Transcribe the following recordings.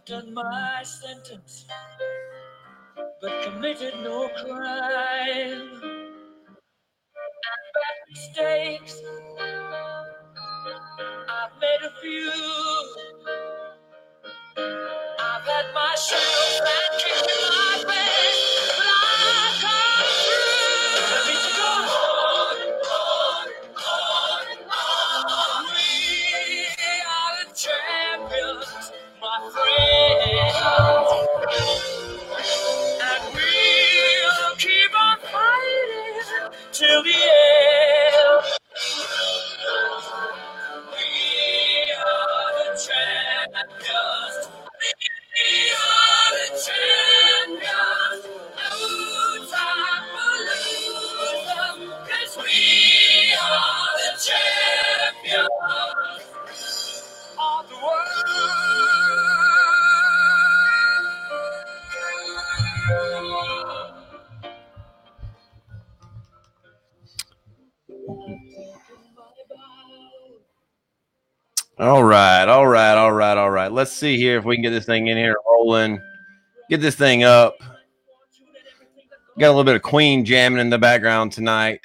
I've done my sentence, but committed no crime. And bad mistakes, I've made a few. I've had my share of see here if we can get this thing in here rolling. Get this thing up. Got a little bit of Queen jamming in the background tonight.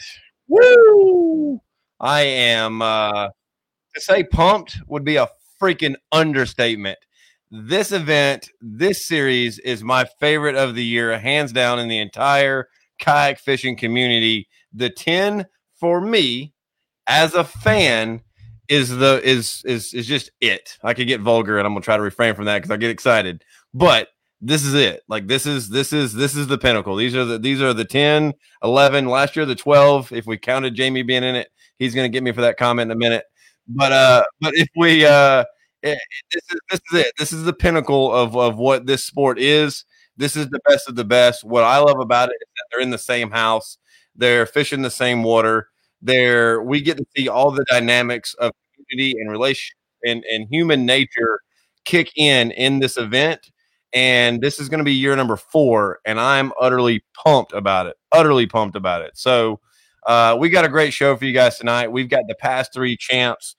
Woo! I am uh to say pumped would be a freaking understatement. This event, this series is my favorite of the year, hands down in the entire kayak fishing community. The 10 for me as a fan is the is is is just it. I could get vulgar and I'm gonna try to refrain from that because I get excited. But this is it. Like this is this is this is the pinnacle. These are the these are the 10, 11, last year the 12. If we counted Jamie being in it, he's gonna get me for that comment in a minute. But uh but if we uh eh, this is this is it. This is the pinnacle of of what this sport is. This is the best of the best. What I love about it is that they're in the same house. They're fishing the same water. They're we get to see all the dynamics of community and relation and, and human nature kick in in this event. And this is going to be year number four, and I'm utterly pumped about it. Utterly pumped about it. So uh, we got a great show for you guys tonight. We've got the past three champs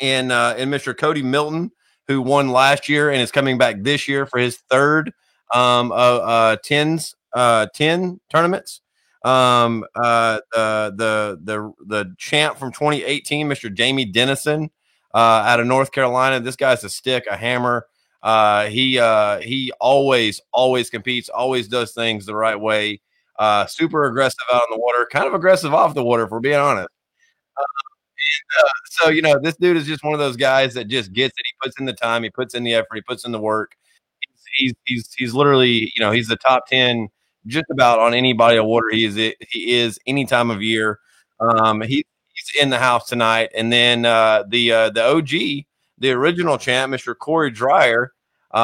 in uh, in Mr. Cody Milton, who won last year and is coming back this year for his third um, uh, uh, tens uh, ten tournaments. Um, uh, the the the the champ from 2018, Mr. Jamie Dennison, uh, out of North Carolina. This guy's a stick, a hammer. Uh, he uh, he always always competes, always does things the right way. Uh, super aggressive out on the water, kind of aggressive off the water, if we're being honest. Uh, so you know, this dude is just one of those guys that just gets it. He puts in the time, he puts in the effort, he puts in the work. He's he's he's, he's literally you know he's the top ten just about on any body of water he is he is any time of year. Um, he, he's in the house tonight, and then uh, the uh, the OG, the original champ, Mr. Corey Dreyer. Uh,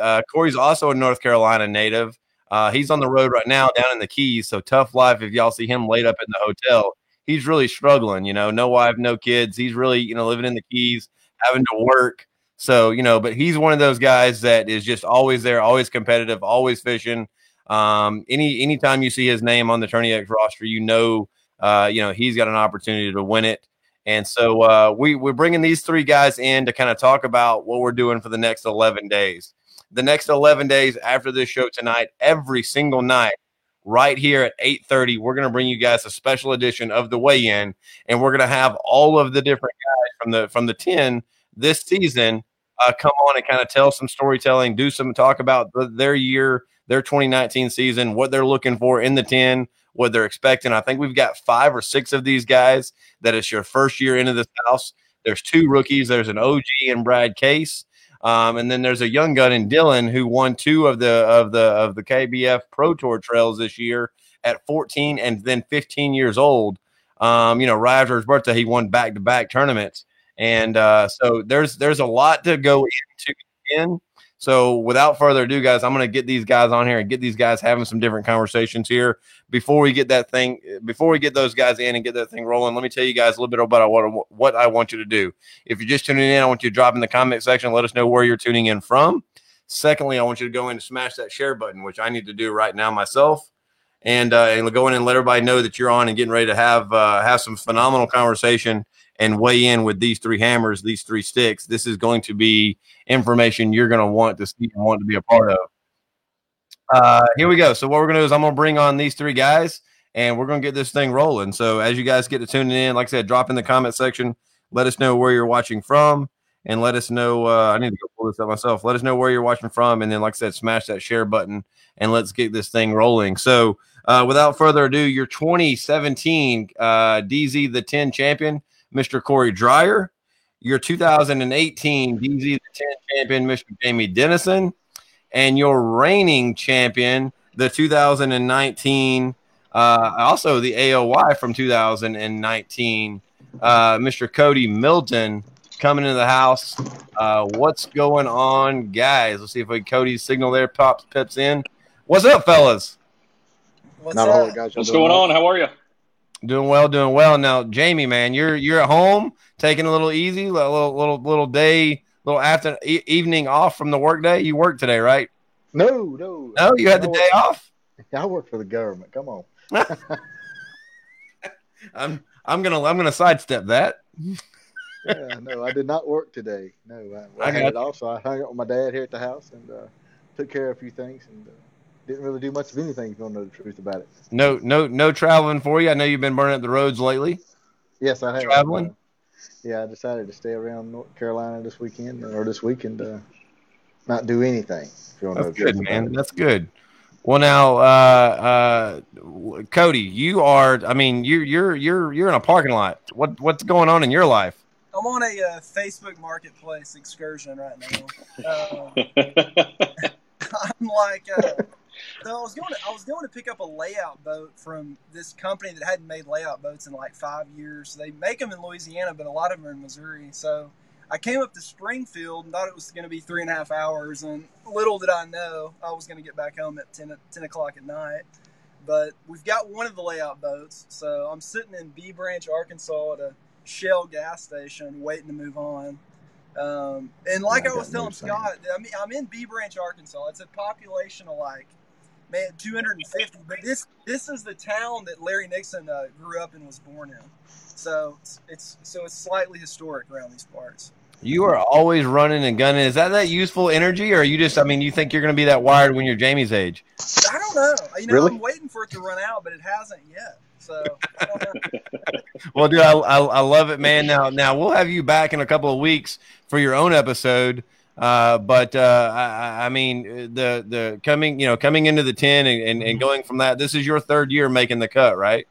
uh, Corey's also a North Carolina native. Uh, he's on the road right now down in the Keys, so tough life. If y'all see him laid up in the hotel, he's really struggling. You know, no wife, no kids. He's really you know living in the Keys, having to work. So you know, but he's one of those guys that is just always there, always competitive, always fishing. Um, any anytime you see his name on the Tourney X roster, you know, uh, you know he's got an opportunity to win it. And so uh, we we're bringing these three guys in to kind of talk about what we're doing for the next 11 days. The next 11 days after this show tonight, every single night, right here at 8:30, we're going to bring you guys a special edition of the weigh-in, and we're going to have all of the different guys from the from the 10 this season uh, come on and kind of tell some storytelling, do some talk about the, their year, their 2019 season, what they're looking for in the 10, what they're expecting. I think we've got five or six of these guys that it's your first year into this house. There's two rookies. There's an OG and Brad Case. Um, and then there's a young gun in Dylan who won two of the of the of the KBF Pro Tour trails this year at 14 and then 15 years old. Um, you know, right after his birthday, he won back to back tournaments, and uh, so there's there's a lot to go into in. So without further ado, guys, I'm going to get these guys on here and get these guys having some different conversations here before we get that thing, before we get those guys in and get that thing rolling. Let me tell you guys a little bit about what, what I want you to do. If you're just tuning in, I want you to drop in the comment section. Let us know where you're tuning in from. Secondly, I want you to go in and smash that share button, which I need to do right now myself. And, uh, and go in and let everybody know that you're on and getting ready to have uh, have some phenomenal conversation and weigh in with these three hammers, these three sticks. This is going to be information you're going to want to see and want to be a part of. Uh, here we go. So what we're going to do is I'm going to bring on these three guys, and we're going to get this thing rolling. So as you guys get to tuning in, like I said, drop in the comment section. Let us know where you're watching from, and let us know. Uh, I need to go pull this up myself. Let us know where you're watching from, and then, like I said, smash that share button, and let's get this thing rolling. So uh, without further ado, your 2017 uh, DZ the 10 champion, Mr. Corey Dreyer. Your 2018 DZ the 10 champion, Mr. Jamie Dennison. And your reigning champion, the 2019, uh, also the AOY from 2019, uh, Mr. Cody Milton coming into the house. Uh, what's going on, guys? Let's see if we Cody's signal there pops pips in. What's up, fellas? What's Not up? all guys. What's going on? How are you? Doing well, doing well. Now, Jamie, man, you're you're at home, taking a little easy, a little little little day, little after e- evening off from the workday. You work today, right? No, no. No, you had the day off. I work for the government. Come on. I'm I'm gonna I'm gonna sidestep that. Yeah, no, I did not work today. No, I, I I got it off, so I hung out with my dad here at the house and uh, took care of a few things and uh, didn't really do much of anything. If you want to know the truth about it. No no no traveling for you. I know you've been burning up the roads lately. Yes, I have. Traveling? yeah, I decided to stay around North Carolina this weekend or this weekend, uh, not do anything. If you want to know That's the good, truth about man. it. That's good. Well, now, uh, uh, Cody, you are. I mean, you're you're you're you're in a parking lot. What what's going on in your life? I'm on a uh, Facebook Marketplace excursion right now. Uh, I'm like, uh, so I was going. To, I was going to pick up a layout boat from this company that hadn't made layout boats in like five years. They make them in Louisiana, but a lot of them are in Missouri. So I came up to Springfield and thought it was going to be three and a half hours, and little did I know I was going to get back home at 10, o- 10 o'clock at night. But we've got one of the layout boats, so I'm sitting in Bee Branch, Arkansas, at a Shell gas station, waiting to move on. Um, and like I I was telling. Scott, I mean, I'm in Bee Branch, Arkansas. It's a population of like, man, 250. But this this is the town that Larry Nixon uh, grew up and was born in. So it's, it's so it's slightly historic around these parts. You are always running and gunning. Is that that useful energy, or are you just? I mean, you think you're going to be that wired when you're Jamie's age? I don't know. You know, Really? I'm waiting for it to run out, but it hasn't yet. So I don't know. Well, dude, I, I, I love it, man. Now, now we'll have you back in a couple of weeks for your own episode. Uh, but uh, I, I- I mean, the the coming, you know, coming into the ten and, and, and going from that. This is your third year making the cut, right?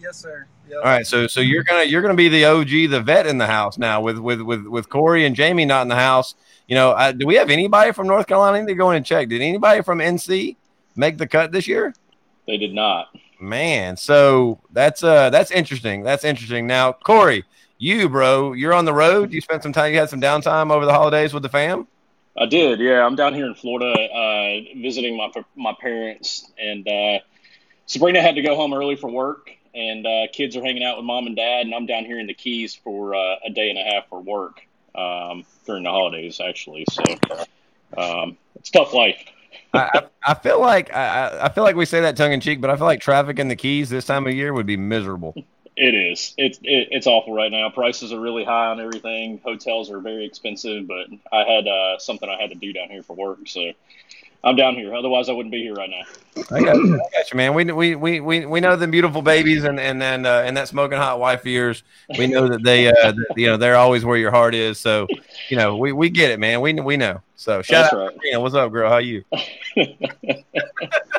yes, sir. Yep. All right, so so you're gonna you're gonna be the OG, the vet in the house now with with with with Corey and Jamie not in the house. You know, uh, do we have anybody from North Carolina? I need to go in and check. Did anybody from NC make the cut this year? they did not. Man, so that's uh that's interesting. That's interesting. Now, Corey, you bro, you're on the road. You spent some time. You had some downtime over the holidays with the fam. I did. Yeah, I'm down here in Florida uh, visiting my my parents, and uh, Sabrina had to go home early for work, and uh, kids are hanging out with mom and dad, and I'm down here in the Keys for uh, a day and a half for work um, during the holidays, actually. So um, it's tough life. I, I feel like I, I- I feel like we say that tongue in cheek, but I feel like traffic in the Keys this time of year would be miserable. It is. It's it, it's awful right now. Prices are really high on everything. Hotels are very expensive, but I had uh, something I had to do down here for work, so I'm down here. Otherwise, I wouldn't be here right now. I got, you, I got you, man. We we we we we know the beautiful babies and and then uh, and that smoking hot wife of yours. We know that they uh that, you know they're always where your heart is. So you know we we get it, man. We we know. So shout That's out, right. What's up, girl? How you? You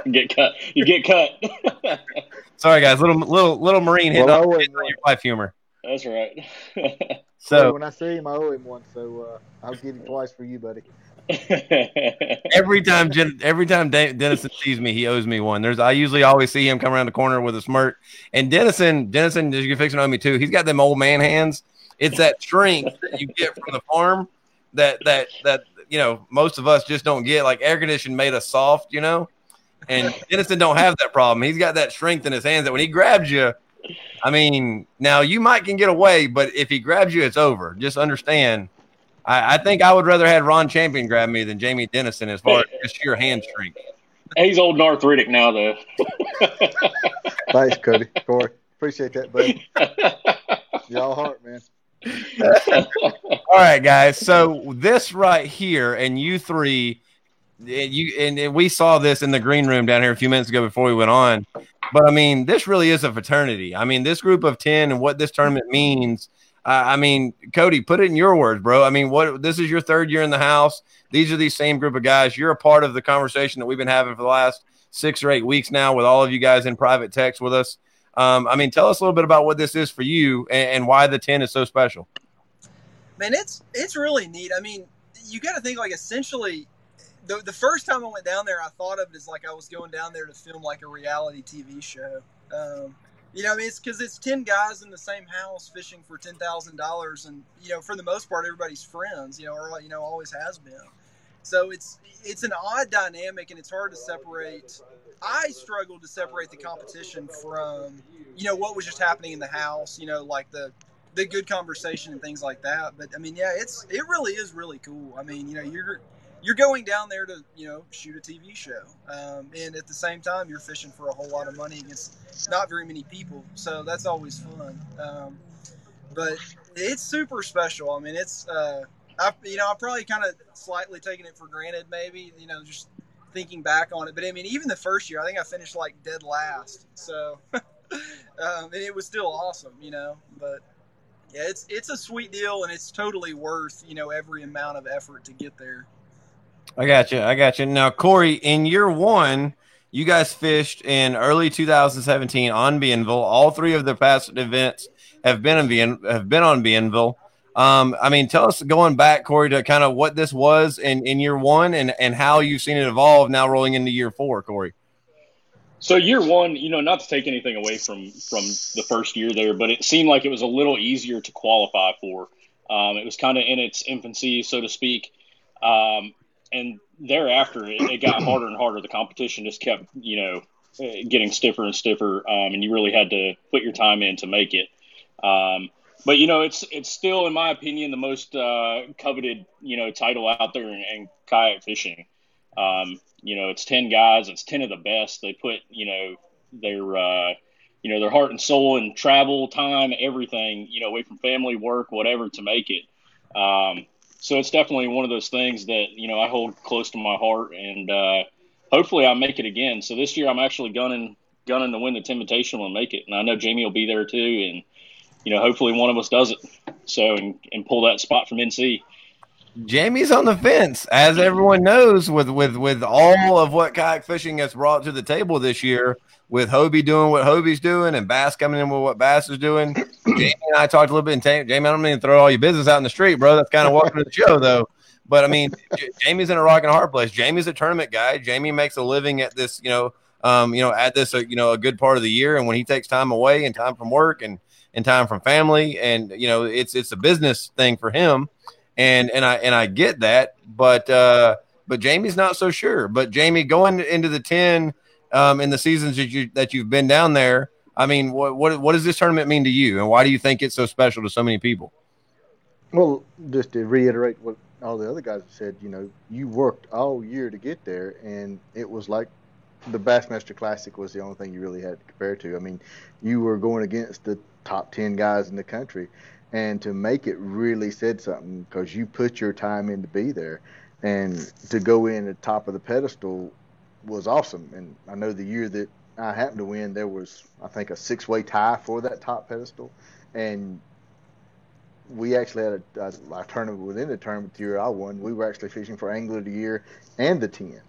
get cut. You get cut. Sorry, guys. Little little little marine hitting Well, I on, hitting on your wife humor. That's right. So So when I see him, I owe him one. So uh, I'll give him twice for you, buddy. every time Jen, every time Dan- Dennison sees me, he owes me one. There's I usually always see him come around the corner with a smirk. And Dennison, Dennison, you can fix it on me too. He's got them old man hands. It's that strength that you get from the farm that that that you know most of us just don't get. Like air conditioning made us soft, you know. And Dennison don't have that problem. He's got that strength in his hands that when he grabs you, I mean, now you might can get away, but if he grabs you, it's over. Just understand. I, I think I would rather have Ron Champion grab me than Jamie Dennison as far as just sheer hand strength. He's old and arthritic now, though. Thanks, Cody. Corey. Appreciate that, buddy. Y'all heart, man. All right, guys. So this right here, and you three, and you and, and we saw this in the green room down here a few minutes ago before we went on. But I mean, this really is a fraternity. I mean, this group of ten and what this tournament means. Uh, I mean, Cody, put it in your words, bro. I mean, what this is your third year in the house. These are these same group of guys. You're a part of the conversation that we've been having for the last six or eight weeks now with all of you guys in private text with us. Um, I mean, tell us a little bit about what this is for you and, and why the 10 is so special. Man, it's it's really neat. I mean, you got to think like essentially, the the first time I went down there, I thought of it as like I was going down there to film like a reality TV show. Um, you know, I mean, it's because it's ten guys in the same house fishing for ten thousand dollars, and you know, for the most part, everybody's friends. You know, or you know, always has been. So it's it's an odd dynamic, and it's hard to separate. I struggled to separate the competition from you know what was just happening in the house. You know, like the the good conversation and things like that. But I mean, yeah, it's it really is really cool. I mean, you know, you're you're going down there to you know shoot a TV show, um, and at the same time, you're fishing for a whole lot of money against not very many people. So that's always fun. Um, but it's super special. I mean, it's uh, I you know I'm probably kind of slightly taking it for granted, maybe you know just thinking back on it. But I mean, even the first year, I think I finished like dead last. So. um, and it was still awesome, you know. But yeah, it's it's a sweet deal, and it's totally worth you know every amount of effort to get there. I got you. I got you. Now, Corey, in year one, you guys fished in early 2017 on Bienville. All three of the past events have been in Bien, have been on Bienville. Um, I mean, tell us going back, Corey, to kind of what this was in, in year one and, and how you've seen it evolve now rolling into year four, Corey. So year one, you know, not to take anything away from from the first year there, but it seemed like it was a little easier to qualify for. Um, it was kind of in its infancy, so to speak, um, and thereafter it, it, got harder and harder. The competition just kept, you know, eh, getting stiffer and stiffer, um, and you really had to put your time in to make it. Um, but you know, it's it's still, in my opinion, the most uh, coveted, you know, title out there in, in kayak fishing. Um, you know, it's ten guys. It's ten of the best. They put you know their uh, you know their heart and soul and travel time, everything you know away from family, work, whatever to make it. Um, so it's definitely one of those things that you know I hold close to my heart, and uh, hopefully I make it again. So this year I'm actually gunning gunning to win the Invitational and make it, and I know Jamie will be there too, and you know hopefully one of us does it. So and, and pull that spot from NC. Jamie's on the fence, as everyone knows, with with with all of what kayak fishing has brought to the table this year, with Hobie doing what Hobie's doing and Bass coming in with what Bass is doing. Jamie and I talked a little bit. And Jamie, I don't mean to throw all your business out in the street, bro. That's kind of welcome to the show, though. But I mean, Jamie's in a rock and a hard place. Jamie's a tournament guy. Jamie makes a living at this, you know, um, you know, at this, uh, you know, a good part of the year. And when he takes time away and time from work and and time from family, and you know, it's it's a business thing for him and and I and I get that, but uh, but Jamie's not so sure. But Jamie, going into the ten um, in the seasons that you that you've been down there, I mean, what what what does this tournament mean to you, and why do you think it's so special to so many people? Well, just to reiterate what all the other guys have said, you know, you worked all year to get there, and it was like the Bassmaster Classic was the only thing you really had to compare to. I mean, you were going against the top ten guys in the country, and to make it really said something because you put your time in to be there and to go in at the top of the pedestal was awesome and i know the year that i happened to win there was i think a six way tie for that top pedestal and we actually had a, a, a tournament within the tournament the year i won we were actually fishing for angler of the year and the 10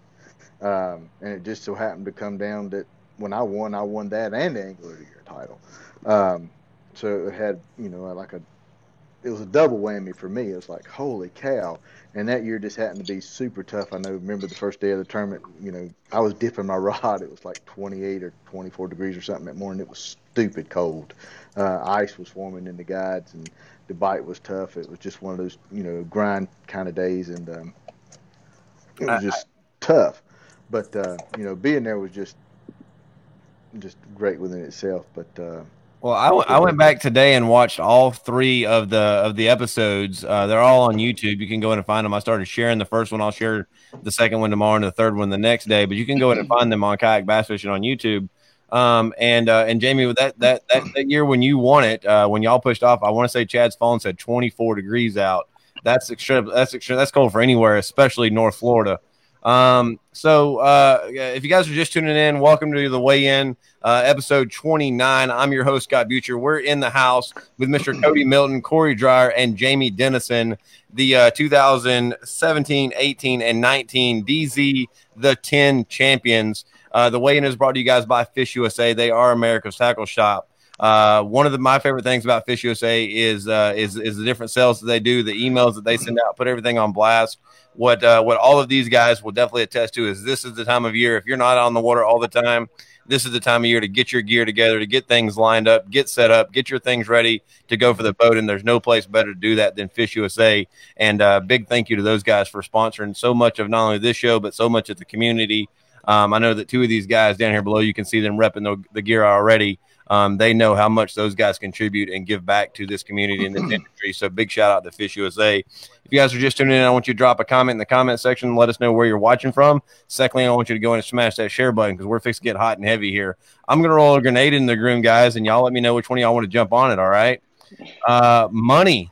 um, and it just so happened to come down that when i won i won that and the angler of the year title um, so it had you know like a it was a double whammy for me. It was like, holy cow. And that year just happened to be super tough. I know, remember the first day of the tournament, you know, I was dipping my rod. It was like 28 or 24 degrees or something that morning. It was stupid cold. Uh, ice was forming in the guides and the bite was tough. It was just one of those, you know, grind kind of days. And um, it was just tough. But, uh, you know, being there was just, just great within itself. But, uh, well, I, w- I went back today and watched all three of the of the episodes. Uh, they're all on YouTube. You can go in and find them. I started sharing the first one. I'll share the second one tomorrow and the third one the next day. But you can go in and find them on Kayak Bass Fishing on YouTube. Um, and uh, and Jamie, with that that that, that year when you won it, uh, when y'all pushed off, I want to say Chad's phone said 24 degrees out. That's extreme. That's extreme. That's cold for anywhere, especially North Florida. Um, so uh, if you guys are just tuning in, welcome to the weigh in uh, episode 29. I'm your host, Scott Butcher. We're in the house with Mr. Cody Milton, Corey Dreyer, and Jamie Dennison, the uh, 2017, 18, and 19 DZ the 10 champions. Uh, the weigh in is brought to you guys by Fish USA. They are America's tackle shop. Uh, one of the, my favorite things about Fish USA is, uh, is is the different sales that they do, the emails that they send out, put everything on blast. What uh, what all of these guys will definitely attest to is this is the time of year. If you're not on the water all the time this is the time of year to get your gear together to get things lined up get set up get your things ready to go for the boat. And there's no place better to do that than fish usa and uh, big thank you to those guys for sponsoring so much of not only this show but so much of the community. Um, i know that two of these guys down here below you can see them repping the, the gear already um, they know how much those guys contribute and give back to this community and this industry. So big shout out to Fish USA. If you guys are just tuning in, I want you to drop a comment in the comment section and let us know where you're watching from. Secondly, I want you to go in and smash that share button because we're fixing to get hot and heavy here. I'm going to roll a grenade in the room, guys, and y'all let me know which one of y'all want to jump on it. All right. Uh, money,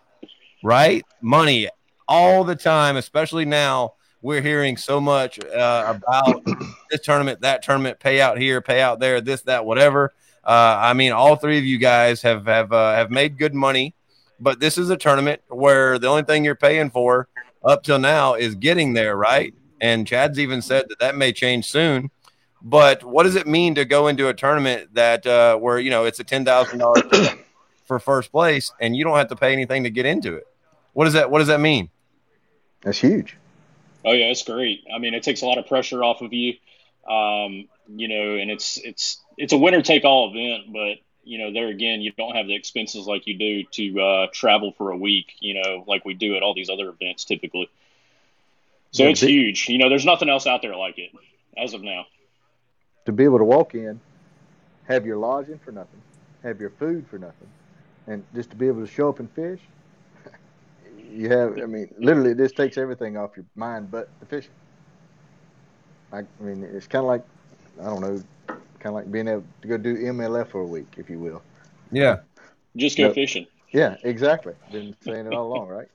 right? Money all the time, especially now. We're hearing so much uh, about this tournament, that tournament, payout here, payout there, this, that, whatever. Uh, I mean, all three of you guys have have uh, have made good money, but this is a tournament where the only thing you're paying for up till now is getting there, right? And Chad's even said that that may change soon. But what does it mean to go into a tournament that uh, where you know it's a ten thousand dollars for first place and you don't have to pay anything to get into it? What does that What does that mean? That's huge. Oh yeah, it's great. I mean, it takes a lot of pressure off of you. Um, you know, and it's it's it's a winner take all event, but you know, there again, you don't have the expenses like you do to uh, travel for a week. You know, like we do at all these other events typically. So Yeah, it's the- huge. You know, there's nothing else out there like it as of now. To be able to walk in, have your lodging for nothing, have your food for nothing, and just to be able to show up and fish, you have. I mean, literally, this takes everything off your mind but the fishing. I, I mean, it's kind of like, I don't know, kind of like being able to go do MLF for a week, if you will. Yeah. Just go Yep. fishing. Yeah, exactly. Been saying it all along, right?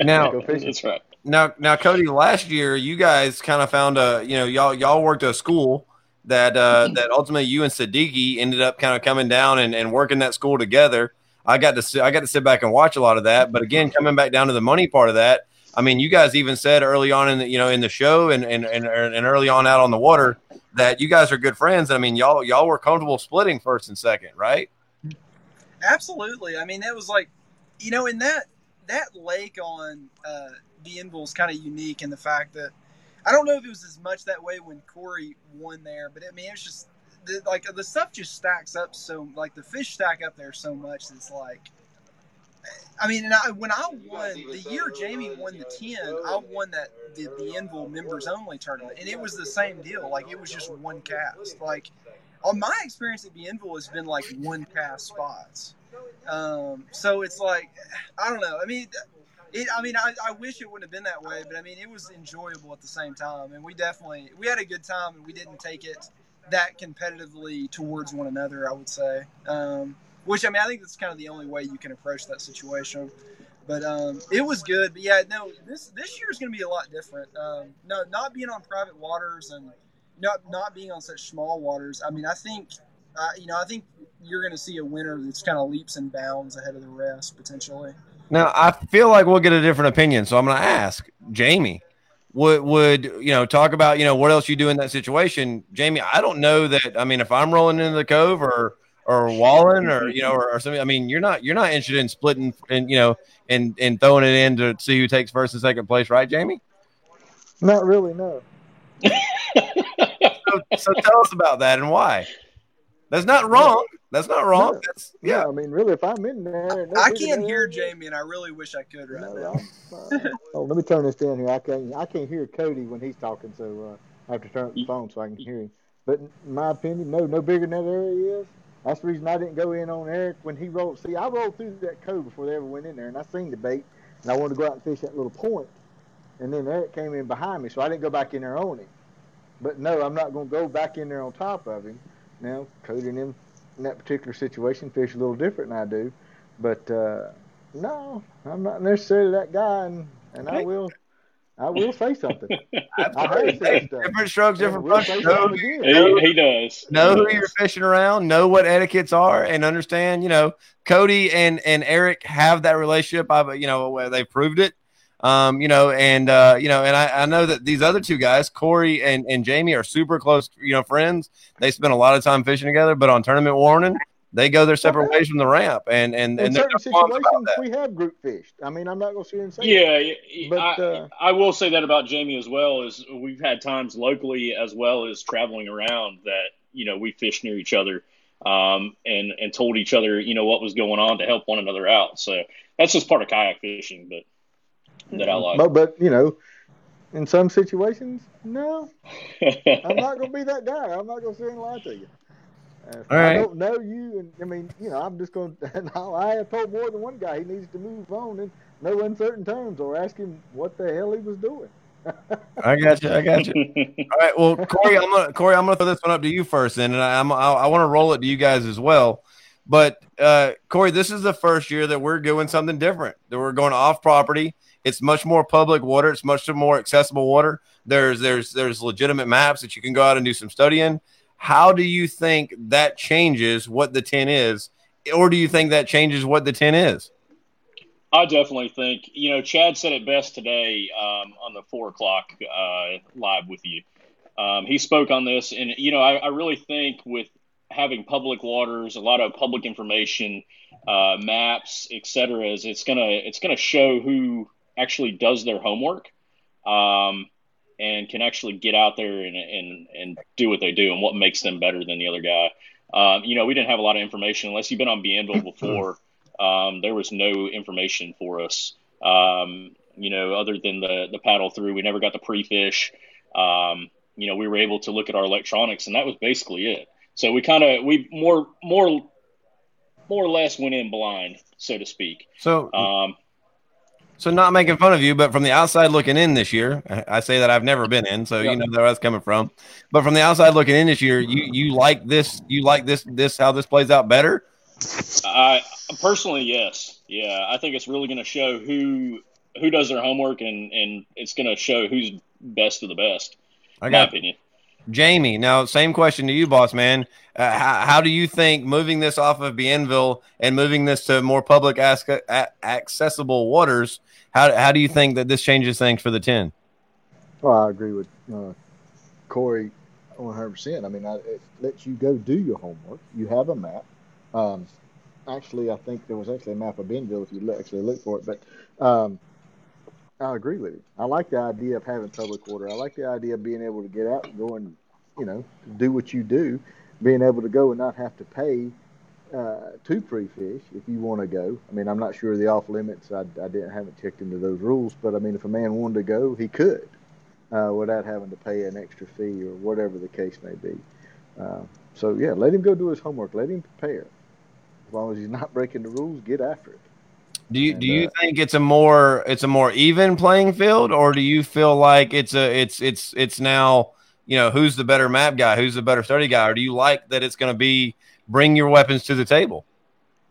Now, Go fishing. That's right. Now, now, Cody, last year you guys kind of found a, you know, y'all y'all worked a school that uh, that ultimately you and Siddiqi ended up kind of coming down and, and working that school together. I got to sit, I got to sit back and watch a lot of that. But again, coming back down to the money part of that, I mean, you guys even said early on in the you know in the show and and and, and early on out on the water that you guys are good friends. I mean, y'all y'all were comfortable splitting first and second, right? Absolutely. I mean, it was like, you know, in that that lake on uh, Bienville is kind of unique in the fact that I don't know if it was as much that way when Corey won there, but I mean, it's just the, like the stuff just stacks up so like the fish stack up there so much. It's like, I mean, and I, when I won the year Jamie won the ten, I won that the Bienville members only tournament, and it was the same deal. Like it was just one cast. Like on my experience at Bienville has been like one cast spots. Um, so it's like, I don't know. I mean, it, I mean, I, I wish it wouldn't have been that way, but I mean, it was enjoyable at the same time, and we definitely we had a good time, and we didn't take it that competitively towards one another. I would say, um, which I mean, I think that's kind of the only way you can approach that situation. But um, it was good. But yeah, no, this this year is going to be a lot different. Um, no, not being on private waters and not not being on such small waters. I mean, I think uh, you know, I think you're going to see a winner that's kind of leaps and bounds ahead of the rest potentially. Now I feel like we'll get a different opinion, so I'm going to ask Jamie. Would would you know talk about you know what else you do in that situation, Jamie? I don't know that. I mean, if I'm rolling into the cove or or walling or you know or, or something, I mean, you're not you're not interested in splitting and you know and and throwing it in to see who takes first and second place, right, Jamie? Not really, no. So, so tell us about that and why. That's not wrong. That's not wrong. No. That's Yeah, yeah. I mean, really, if I'm in there, and I can't hear than Jamie, and I really wish I could right No, now. Oh, let me turn this down here. I can't. I can't hear Cody when he's talking, so uh, I have to turn up the phone so I can hear him. But in my opinion, no, no bigger than that area is. That's the reason I didn't go in on Eric when he rolled. See, I rolled through that cove before they ever went in there, and I seen the bait, and I wanted to go out and fish that little point. And then Eric came in behind me, so I didn't go back in there on him. But no, I'm not going to go back in there on top of him. now Cody and him in that particular situation fish a little different than I do, but uh, no, I'm not necessarily that guy, and, and I will I will say something. Absolutely. have said stuff. different strokes, And different we'll folks. Know. He, he does. know He who does. you're fishing around, know what etiquettes are, and understand. You know, Cody and and Eric have that relationship. I, you know, where they proved it. Um, you know, and uh, you know, and I, I know that these other two guys, Corey and, and Jamie, are super close, you know, friends. They spend a lot of time fishing together, but on tournament warning, they go their separate Okay. ways from the ramp, and and In and they're certain no qualms about situations, that. we have group fished. I mean, I'm not going to sit and say Yeah, yeah, But, I, uh, I will say that about Jamie as well. Is we've had times locally as well as traveling around that you know we fished near each other, um, and and told each other you know what was going on to help one another out. So that's just part of kayak fishing, but that I like. But but you know, in some situations, no, I'm not going to be that guy. I'm not going to sit and lie to you. If All I right. don't know you, and I mean, you know, I'm just going. to I have told more than one guy he needs to move on in no uncertain terms, or ask him what the hell he was doing. I got you. I got you. All right. Well, Corey, I'm gonna Corey, I'm gonna throw this one up to you first, then, and I, I'm I, I want to roll it to you guys as well. But uh, Corey, this is the first year that we're doing something different. That we're going off property. It's much more public water. It's much more accessible water. There's there's there's legitimate maps that you can go out and do some studying. How do you think that changes what the ten is, or do you think that changes what the ten is? I definitely think you know Chad said it best today um, on the four o'clock uh, live with you. Um, he spoke on this, and you know I, I really think with having public waters, a lot of public information, uh, maps, etc. Is it's gonna it's gonna show who actually does their homework, um, and can actually get out there and, and and do what they do, and what makes them better than the other guy. Um, you know, we didn't have a lot of information unless you've been on Bienville before. Um, there was no information for us. Um, you know, other than the the paddle through, we never got the pre-fish. Um, you know, we were able to look at our electronics, and that was basically it. So we kind of we more more more or less went in blind, so to speak. So Um, So not making fun of you, but from the outside looking in this year, I say that I've never been in, so Yeah. you know where that's coming from. But from the outside looking in this year, you you like this, you like this, this how this plays out better. I personally, yes, yeah, I think it's really going to show who who does their homework, and and it's going to show who's best of the best. I in my got opinion. Jamie. Now, same question to you, boss man. Uh, how, how do you think moving this off of Bienville and moving this to more public ask, a, accessible waters? How how do you think that this changes things for the ten? Well, I agree with uh, Corey 100%. I mean, I, it lets you go do your homework. You have a map. Um, actually, I think there was actually a map of Bienville if you actually look for it. But um, I agree with you. I like the idea of having public order. I like the idea of being able to get out and go and, you know, do what you do, being able to go and not have to pay uh, to pre-fish if you want to go. I mean, I'm not sure of the off limits. I, I didn't haven't checked into those rules, but I mean, if a man wanted to go, he could uh, without having to pay an extra fee or whatever the case may be. Uh, so yeah, let him go do his homework. Let him prepare. As long as he's not breaking the rules, get after it. Do you And, do you uh, think it's a more it's a more even playing field, or do you feel like it's a it's it's it's now you know who's the better map guy, who's the better study guy, or do you like that it's going to be bring your weapons to the table?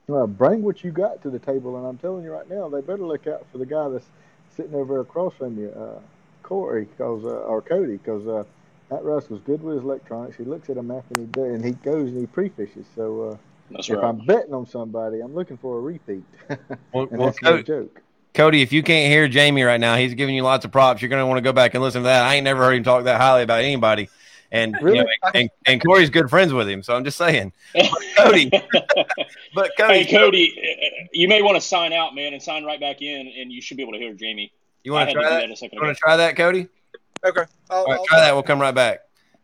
Well, bring what you got to the table, and I'm telling you right now, they better look out for the guy that's sitting over across from you, uh, Corey, cause uh, or Cody, because uh, that Russ was good with his electronics. He looks at a map and he and he goes and he pre-fishes. So uh, That's if right. I'm betting on somebody, I'm looking for a repeat, Well, and well, that's no Cody, joke. Cody, if you can't hear Jamie right now, he's giving you lots of props. You're going to want to go back and listen to that. I ain't never heard him talk that highly about anybody. And you know, and, and Corey's good friends with him, so I'm just saying. Cody, But Cody, hey, Cody, uh, you may want to sign out, man, and sign right back in, and you should be able to hear Jamie. you want to to try that? that a second You want to try that, Cody? Okay. I'll, All right, I'll try that. We'll come right back.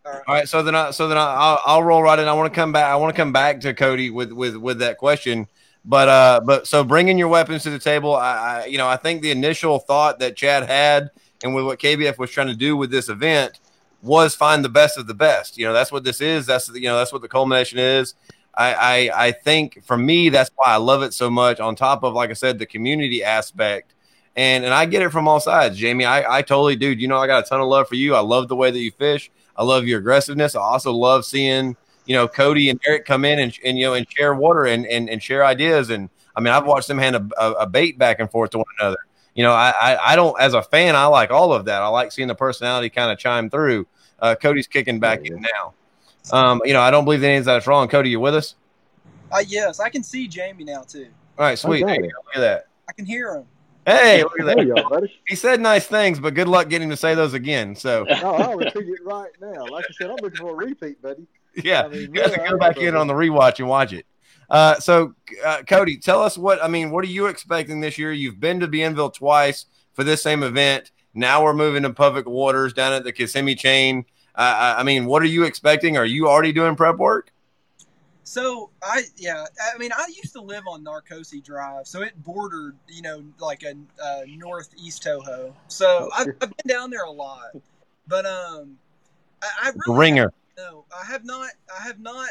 All right. All right. So then, I, so then I, I'll, I'll roll right in. I want to come back. I want to come back to Cody with with with that question. But uh, but so bringing your weapons to the table, I, I you know I think the initial thought that Chad had and with what KBF was trying to do with this event was find the best of the best. You know that's what this is. That's you know that's what the culmination is. I, I I think for me that's why I love it so much. On top of like I said, the community aspect, and and I get it from all sides, Jamie. I I totally do. You know I got a ton of love for you. I love the way that you fish. I love your aggressiveness. I also love seeing you know Cody and Eric come in and, and you know and share water and, and and share ideas. And I mean, I've watched them hand a, a, a bait back and forth to one another. You know, I, I I don't as a fan, I like all of that. I like seeing the personality kind of chime through. Uh, Cody's kicking back Yeah, in now. Um, you know, I don't believe any of that's wrong. Cody, you with us? Uh, yes, I can see Jamie now too. All right, sweet. Okay. There. Look at that. I can hear him. Hey, look at that. buddy. He said nice things, but good luck getting to say those again. So No, I'll repeat it right now. Like I said, I'm looking for a repeat, buddy. yeah, I mean, you have to go back in on the rewatch and watch it. Uh, so, uh, Cody, tell us what I mean. What are you expecting this year? You've been to Bienville twice for this same event. Now we're moving to public waters down at the Kissimmee chain. Uh, I I mean, what are you expecting? Are you already doing prep work? So I yeah, I mean I used to live on Narcoossee Drive, so it bordered you know like a uh, northeast Toho. So I've, I've been down there a lot, but um, I, I really ringer. no, I have not. I have not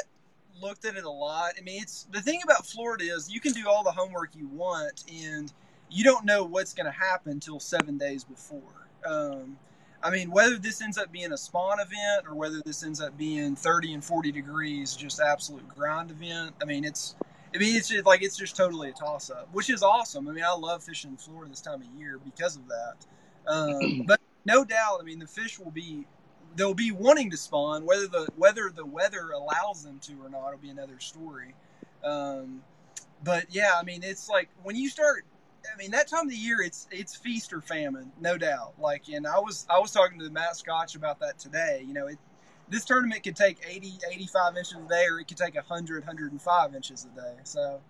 looked at it a lot. I mean, it's the thing about Florida is you can do all the homework you want, and you don't know what's going to happen until seven days before. Um, I mean, whether this ends up being a spawn event or whether this ends up being thirty and forty degrees, just absolute grind event. I mean, it's. I mean, it's just like it's just totally a toss up, which is awesome. I mean, I love fishing in Florida this time of year because of that. Um, but no doubt, I mean, the fish will be they'll be wanting to spawn. Whether the whether the weather allows them to or not it'll be another story. Um, but yeah, I mean, it's like when you start. I mean, that time of the year, it's it's feast or famine, no doubt. Like, and I was I was talking to Matt Scotch about that today. You know, it this tournament could take 80, 85 inches a day, or it could take 100, 105 inches a day. So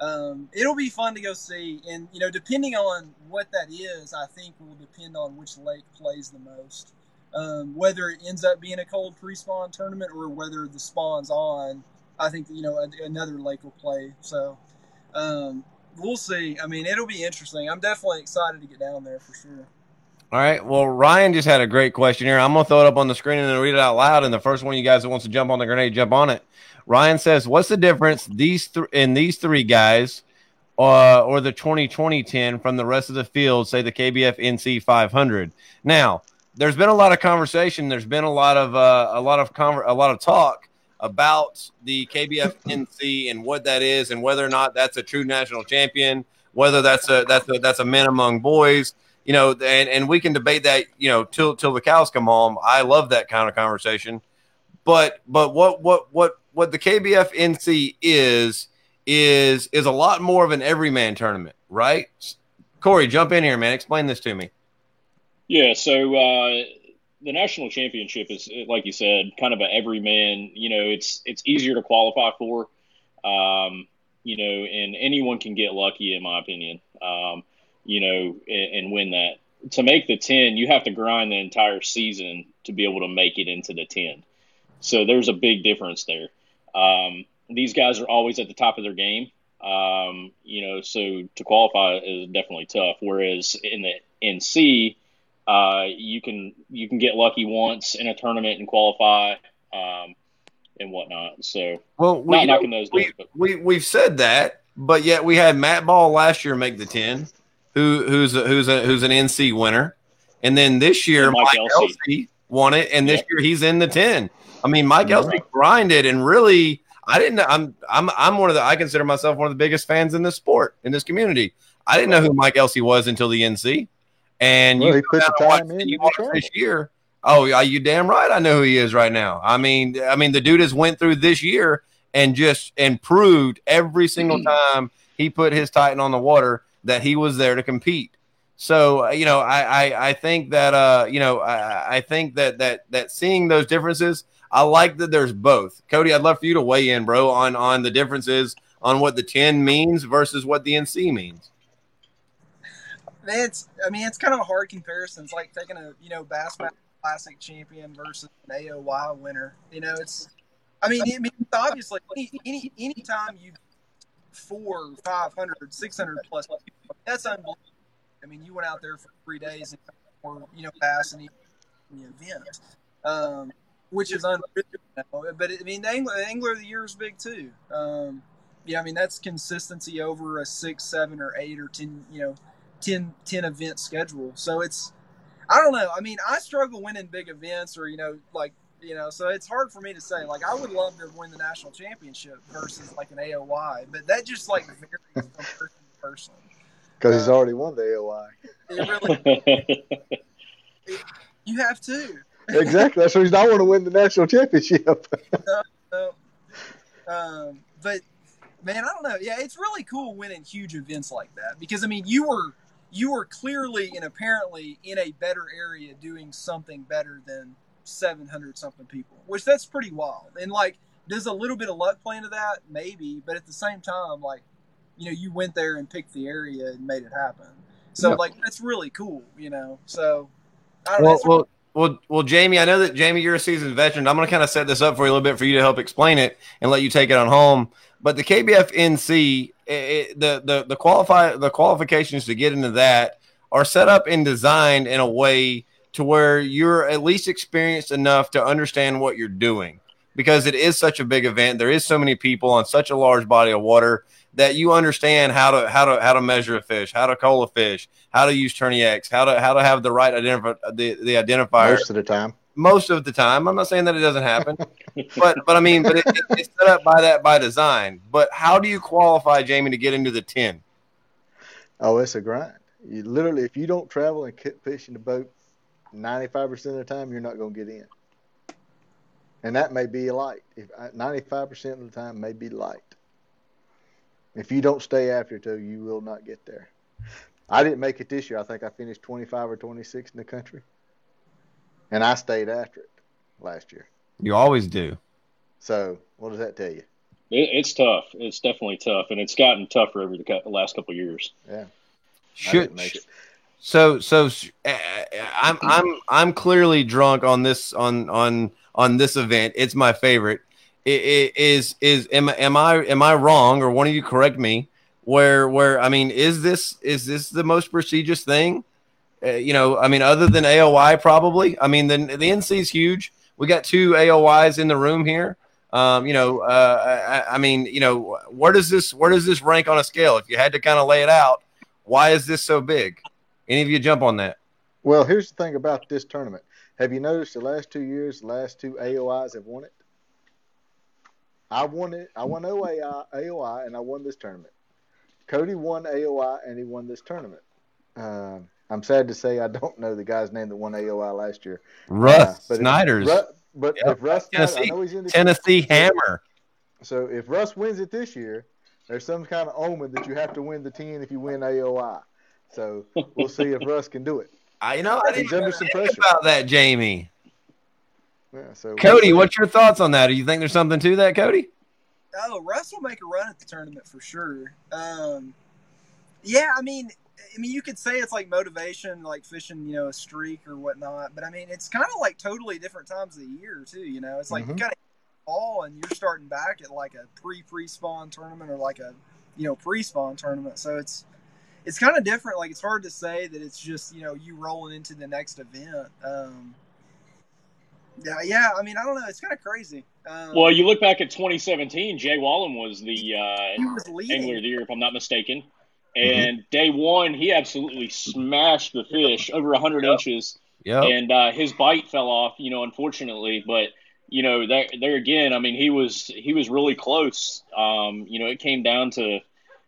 um, it'll be fun to go see. And, you know, depending on what that is, I think will depend on which lake plays the most. Um, whether it ends up being a cold pre spawn tournament or whether the spawn's on, I think, you know, a, another lake will play. So um, we'll see. I mean, it'll be interesting. I'm definitely excited to get down there for sure. All right. Well, Ryan just had a great question here. I'm gonna throw it up on the screen and then read it out loud. And the first one you guys that wants to jump on the grenade, jump on it. Ryan says, "What's the difference these th- in these three guys, uh, or the 2020 10 from the rest of the field? Say the KBF NC 500." Now, there's been a lot of conversation. There's been a lot of uh, a lot of conver- a lot of talk about the KBF NC and what that is, and whether or not that's a true national champion, whether that's a that's a that's a men among boys you know, and, and we can debate that, you know, till till the cows come home. I love that kind of conversation. But but what what what what the KBF NC is is is a lot more of an everyman tournament, right? Corey, jump in here, man. Explain this to me. Yeah, so uh, the national championship is, like you said, kind of a everyman. You know, it's it's easier to qualify for. Um, you know, and anyone can get lucky, in my opinion. Um, you know, and, and win that. To make the ten, you have to grind the entire season to be able to make it into the ten. So there's a big difference there. Um, these guys are always at the top of their game. Um, you know, so to qualify is definitely tough. Whereas in the NC, uh, you can you can get lucky once in a tournament and qualify um, and whatnot. So Well, we, not knocking those we, down, we we've said that, but yet we had Matt Ball last year make the ten, who who's a, who's a who's an NC winner, and then this year Mike Mike Elsey. Elsey won it, and this year he's in the ten. I mean, Mike Right. Elsey grinded, and really, I didn't. I'm I'm I'm one of the. I consider myself one of the biggest fans in this sport in this community. I didn't know who Mike Elsey was until the NC, and Well, you he put the watch time in the and this year. Oh, yeah, you damn right. I know who he is right now. I mean, I mean, the dude has went through this year and just and proved every single time he put his Titan on the water that he was there to compete. So uh, you know, I I, I think that uh you know I, I think that that that seeing those differences, I like that there's both. Cody, I'd love for you to weigh in, bro, on on the differences on what the ten means versus what the NC means. It's I mean it's kind of a hard comparison. It's like taking a you know Bassmaster Classic champion versus an AOY winner. You know, it's I mean, I mean obviously any any anytime you four, 500, 600 plus, that's unbelievable. I mean, you went out there for three days and or you know bass in the, event, um, which is know? But I mean, the angler, the angler of the year is big too. Um, yeah, I mean that's consistency over a six, seven, or eight or ten. You know 10, 10 event schedule. So it's, I don't know. I mean, I struggle winning big events or, you know, like You know, so it's hard for me to say. Like, I would love to win the national championship versus like an AOY, but that just like varies from person to person. Because he's Uh, already won the AOY. It really, you have to. exactly. That's the reason I want to win the national championship. So, um, but man, I don't know. Yeah, it's really cool winning huge events like that because I mean, you were you were clearly and apparently in a better area doing something better than 700 something people, which that's pretty wild. And like, does a little bit of luck play into that? Maybe, but at the same time, like, you know, you went there and picked the area and made it happen. So Yeah. like, that's really cool. You know, so. I don't know. Well, it's- well, well, well, Jamie, I know that Jamie, you're a seasoned veteran. I'm going to kind of set this up for you a little bit for you to help explain it and let you take it on home. But the KBF NC, the the the qualify the qualifications to get into that are set up and designed in a way to where you're at least experienced enough to understand what you're doing because it is such a big event. There is so many people on such a large body of water that you understand how to how to how to measure a fish, how to call a fish, how to use TourneyX, how to how to have the right identif- the the identifier Most of the time. Most of the time. I'm not saying that it doesn't happen, but but I mean, but it, it- it's set up by that by design. But how do you qualify Jamie to get into the ten? Oh, it's a grind. You literally, if you don't travel and fish in the boat 95% of the time, you're not going to get in. And that may be light. If uh, 95% of the time may be light. If you don't stay after it, though, you will not get there. I didn't make it this year. I think I finished 25 or 26 in the country. And I stayed after it last year. You always do. So, what does that tell you? It, it's tough. It's definitely tough, and it's gotten tougher over the cou- last couple of years. Yeah. I Should didn't it. so so uh, I'm I'm I'm clearly drunk on this on on on this event. It's my favorite. It, it is is am am I am I wrong or one of you correct me? Where where I mean is this is this the most prestigious thing? Uh, you know, I mean, other than AOY, probably. I mean, the the NC is huge. We got two AOYs in the room here. Um, you know, uh, I, I mean, you know, where does this where does this rank on a scale? If you had to kind of lay it out, why is this so big? Any of you jump on that? Well, here's the thing about this tournament. Have you noticed the last two years, the last two AOYs have won it? I won it. I won OAI, AOY, and I won this tournament. Cody won AOY, and he won this tournament. Um, I'm sad to say I don't know the guy's name that won AOY last year. Russ Uh, but if Snyder's Ru- but Yep. if Russ, Snyder, I Tennessee- know he's in the Tennessee Hammer. So if Russ wins it this year, there's some kind of omen that you have to win the 10 if you win AOY. So we'll see if Russ can do it. I, you know, I didn't He's under some think pressure. about that, Jamie. Yeah, so Cody, what's your thoughts on that? Do you think there's something to that, Cody? Oh, Russ will make a run at the tournament for sure. Um, yeah, I mean, I mean, you could say it's like motivation, like fishing, you know, a streak or whatnot. But I mean, it's kind of like totally different times of the year too. You know, it's like you Mhm. kind of fall and you're starting back at like a pre pre spawn tournament or like a you know pre spawn tournament. So it's it's kind of different. Like it's hard to say that it's just you know you rolling into the next event. Um, yeah, yeah. I mean, I don't know. It's kind of crazy. Um, Well, you look back at 2017. Jay Wallen was the he uh, was leading. angler of the year, if I'm not mistaken. And day one, he absolutely smashed the fish over 100 Yep. inches, Yep. and uh, his bite fell off. You know, unfortunately, but you know, there, there again, I mean, he was he was really close. Um, you know, it came down to,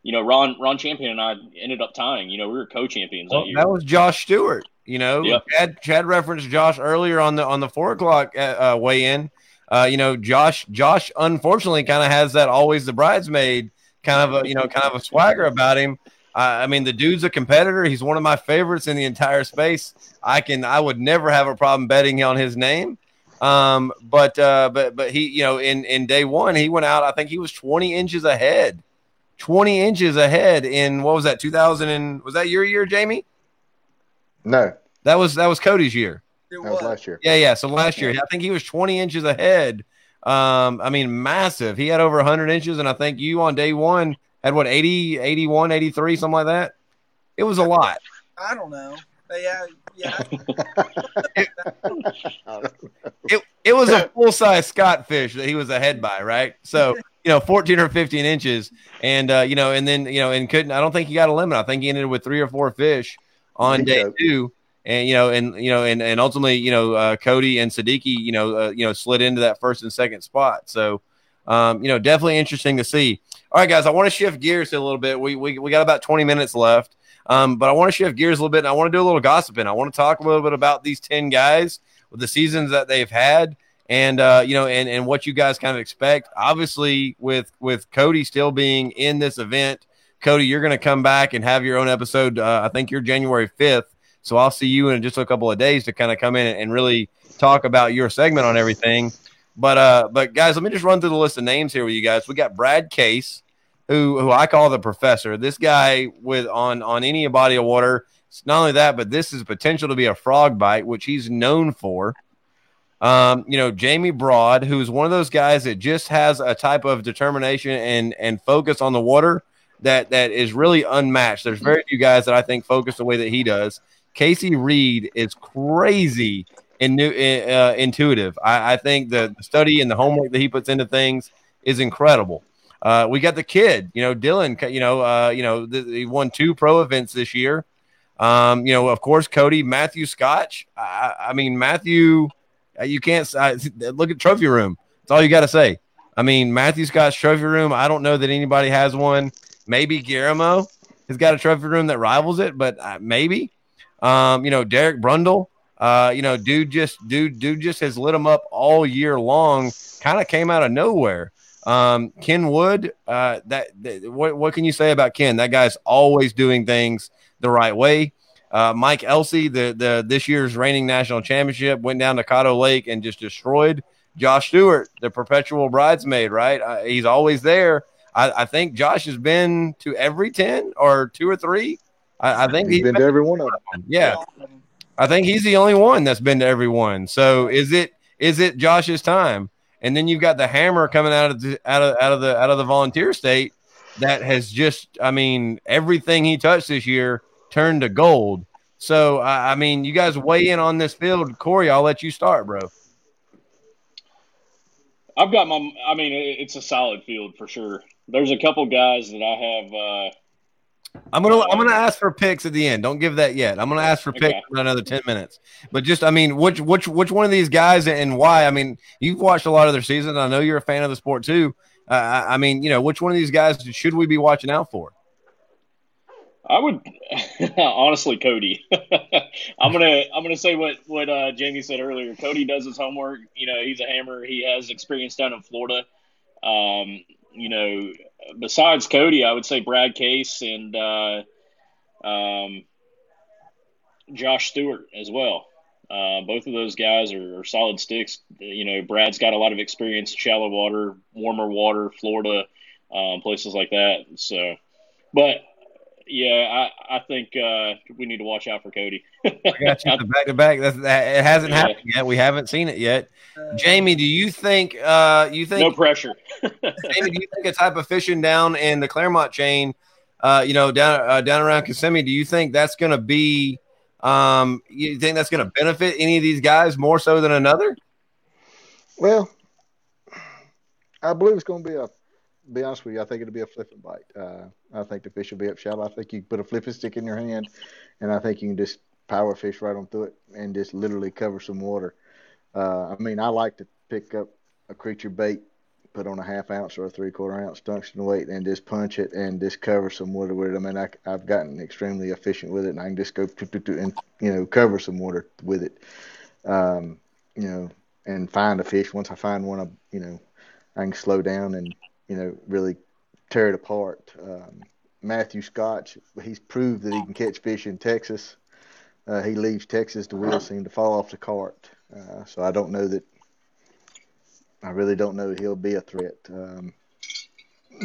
you know, Ron Ron Champion and I ended up tying. You know, we were co-champions Well, that year. that was Josh Stewart. You know, Yep. Chad, Chad referenced Josh earlier on the on the four o'clock uh, uh, weigh in. Uh, you know, Josh Josh unfortunately kind of has that always the bridesmaid kind of a you know kind of a swagger about him. Uh, I mean, the dude's a competitor. He's one of my favorites in the entire space. I can I would never have a problem betting on his name. Um, but uh, but but he you know in in day one he went out. I think he was twenty inches ahead. 20 inches ahead in what was that 2000 and was that your year jamie No, that was that was Cody's year. It that was last year. Yeah, yeah. So last year, I think he was 20 inches ahead. Um, I mean, massive. He had over 100 inches, and I think you on day one had what 80, 81, 83, something like that. It was a lot. I don't know. But yeah, yeah. It it was a full size Scott fish that he was ahead by, right? So you know, 14 or 15 inches, and uh, you know, and then you know, and couldn't. I don't think he got a limit. I think he ended with three or four fish on day two. and you know, and you know, and and ultimately, you know, uh, Cody and Siddiqi, you know, uh, you know, slid into that first and second spot. So, um, you know, definitely interesting to see. All right, guys, I want to shift gears a little bit. We we, we got about 20 minutes left. Um, but I want to shift gears a little bit and I want to do a little gossiping. I want to talk a little bit about these 10 guys with the seasons that they've had and uh, you know, and and what you guys kind of expect. Obviously, with with Cody still being in this event, Cody, you're going to come back and have your own episode. Uh, I think you're January 5th, so I'll see you in just a couple of days to kind of come in and really talk about your segment on everything. But uh, but guys, let me just run through the list of names here with you guys. We got Brad Case, who who I call the professor. This guy with on on any body of water. It's not only that, but this is potential to be a frog bite, which he's known for. Um, you know, Jamie Broad, who's one of those guys that just has a type of determination and and focus on the water that that is really unmatched. There's very few guys that I think focus the way that he does. Casey Reed is crazy and new, uh, intuitive. I, I think the study and the homework that he puts into things is incredible. Uh, we got the kid, you know, Dylan. You know, uh, you know, th- he won two pro events this year. Um, you know, of course, Cody Matthew Scotch. I, I mean, Matthew, uh, you can't uh, look at trophy room. That's all you got to say. I mean, Matthew Scott's trophy room. I don't know that anybody has one. Maybe Guillermo has got a trophy room that rivals it, but uh, maybe. Um, you know, Derek Brundle. Uh, you know, dude just dude dude just has lit him up all year long. Kind of came out of nowhere. Um, Ken Wood, uh, that, that, what what can you say about Ken? That guy's always doing things the right way. Uh, Mike Elsey, the the this year's reigning national championship, went down to Caddo Lake and just destroyed Josh Stewart, the perpetual bridesmaid. Right, uh, he's always there. I, I, think Josh has been to every ten or two or three. I, I think he's, he's been, been, to every one of them. Yeah, I think he's the only one that's been to every one. So is it is it Josh's time? And then you've got the hammer coming out of the out of out of the out of the volunteer state that has just, I mean, everything he touched this year turned to gold. So I mean, you guys weigh in on this field, Corey. I'll let you start, bro. I've got my. I mean, it's a solid field for sure. There's a couple guys that I have. Uh, I'm gonna I'm gonna ask for picks at the end. Don't give that yet. I'm gonna ask for picks okay. for another ten minutes. But just I mean, which which which one of these guys and why? I mean, you've watched a lot of their seasons. I know you're a fan of the sport too. Uh, I mean, you know, which one of these guys should we be watching out for? I would honestly, Cody. I'm gonna I'm gonna say what what uh, Jamie said earlier. Cody does his homework. You know, he's a hammer. He has experience down in Florida. Um, you know, besides Cody, I would say Brad Case and uh, um, Josh Stewart as well. Uh, both of those guys are, are, solid sticks. You know, Brad's got a lot of experience, shallow water, warmer water, Florida, um, places like that. So, but yeah, I, I think uh, we need to watch out for Cody. I got you back to back. That's that. It hasn't yeah. happened yet. We haven't seen it yet. Jamie, do you think? Uh, you think no pressure? Jamie, do you think a type of fishing down in the Clermont chain, uh, you know, down uh, down around Kissimmee, do you think that's going to be? Um, you think that's going to benefit any of these guys more so than another? Well, I believe it's going to be a. Be honest with you, I think it'll be a flipping bite. Uh, I think the fish will be up shallow. I think you put a flipping stick in your hand, and I think you can just power fish right on through it and just literally cover some water. Uh, I mean, I like to pick up a creature bait, put on a half ounce or a three quarter ounce tungsten weight, and just punch it and just cover some water with it. I mean, I, have gotten extremely efficient with it, and I can just go and you know cover some water with it. Um, you know, and find a fish. Once I find one, I you know I can slow down and you know really tear it apart. Um, Matthew Scotch, he's proved that he can catch fish in Texas. Uh, he leaves Texas, the wheels seem to fall off the cart. Uh, so I don't know that. I really don't know that he'll be a threat. Um,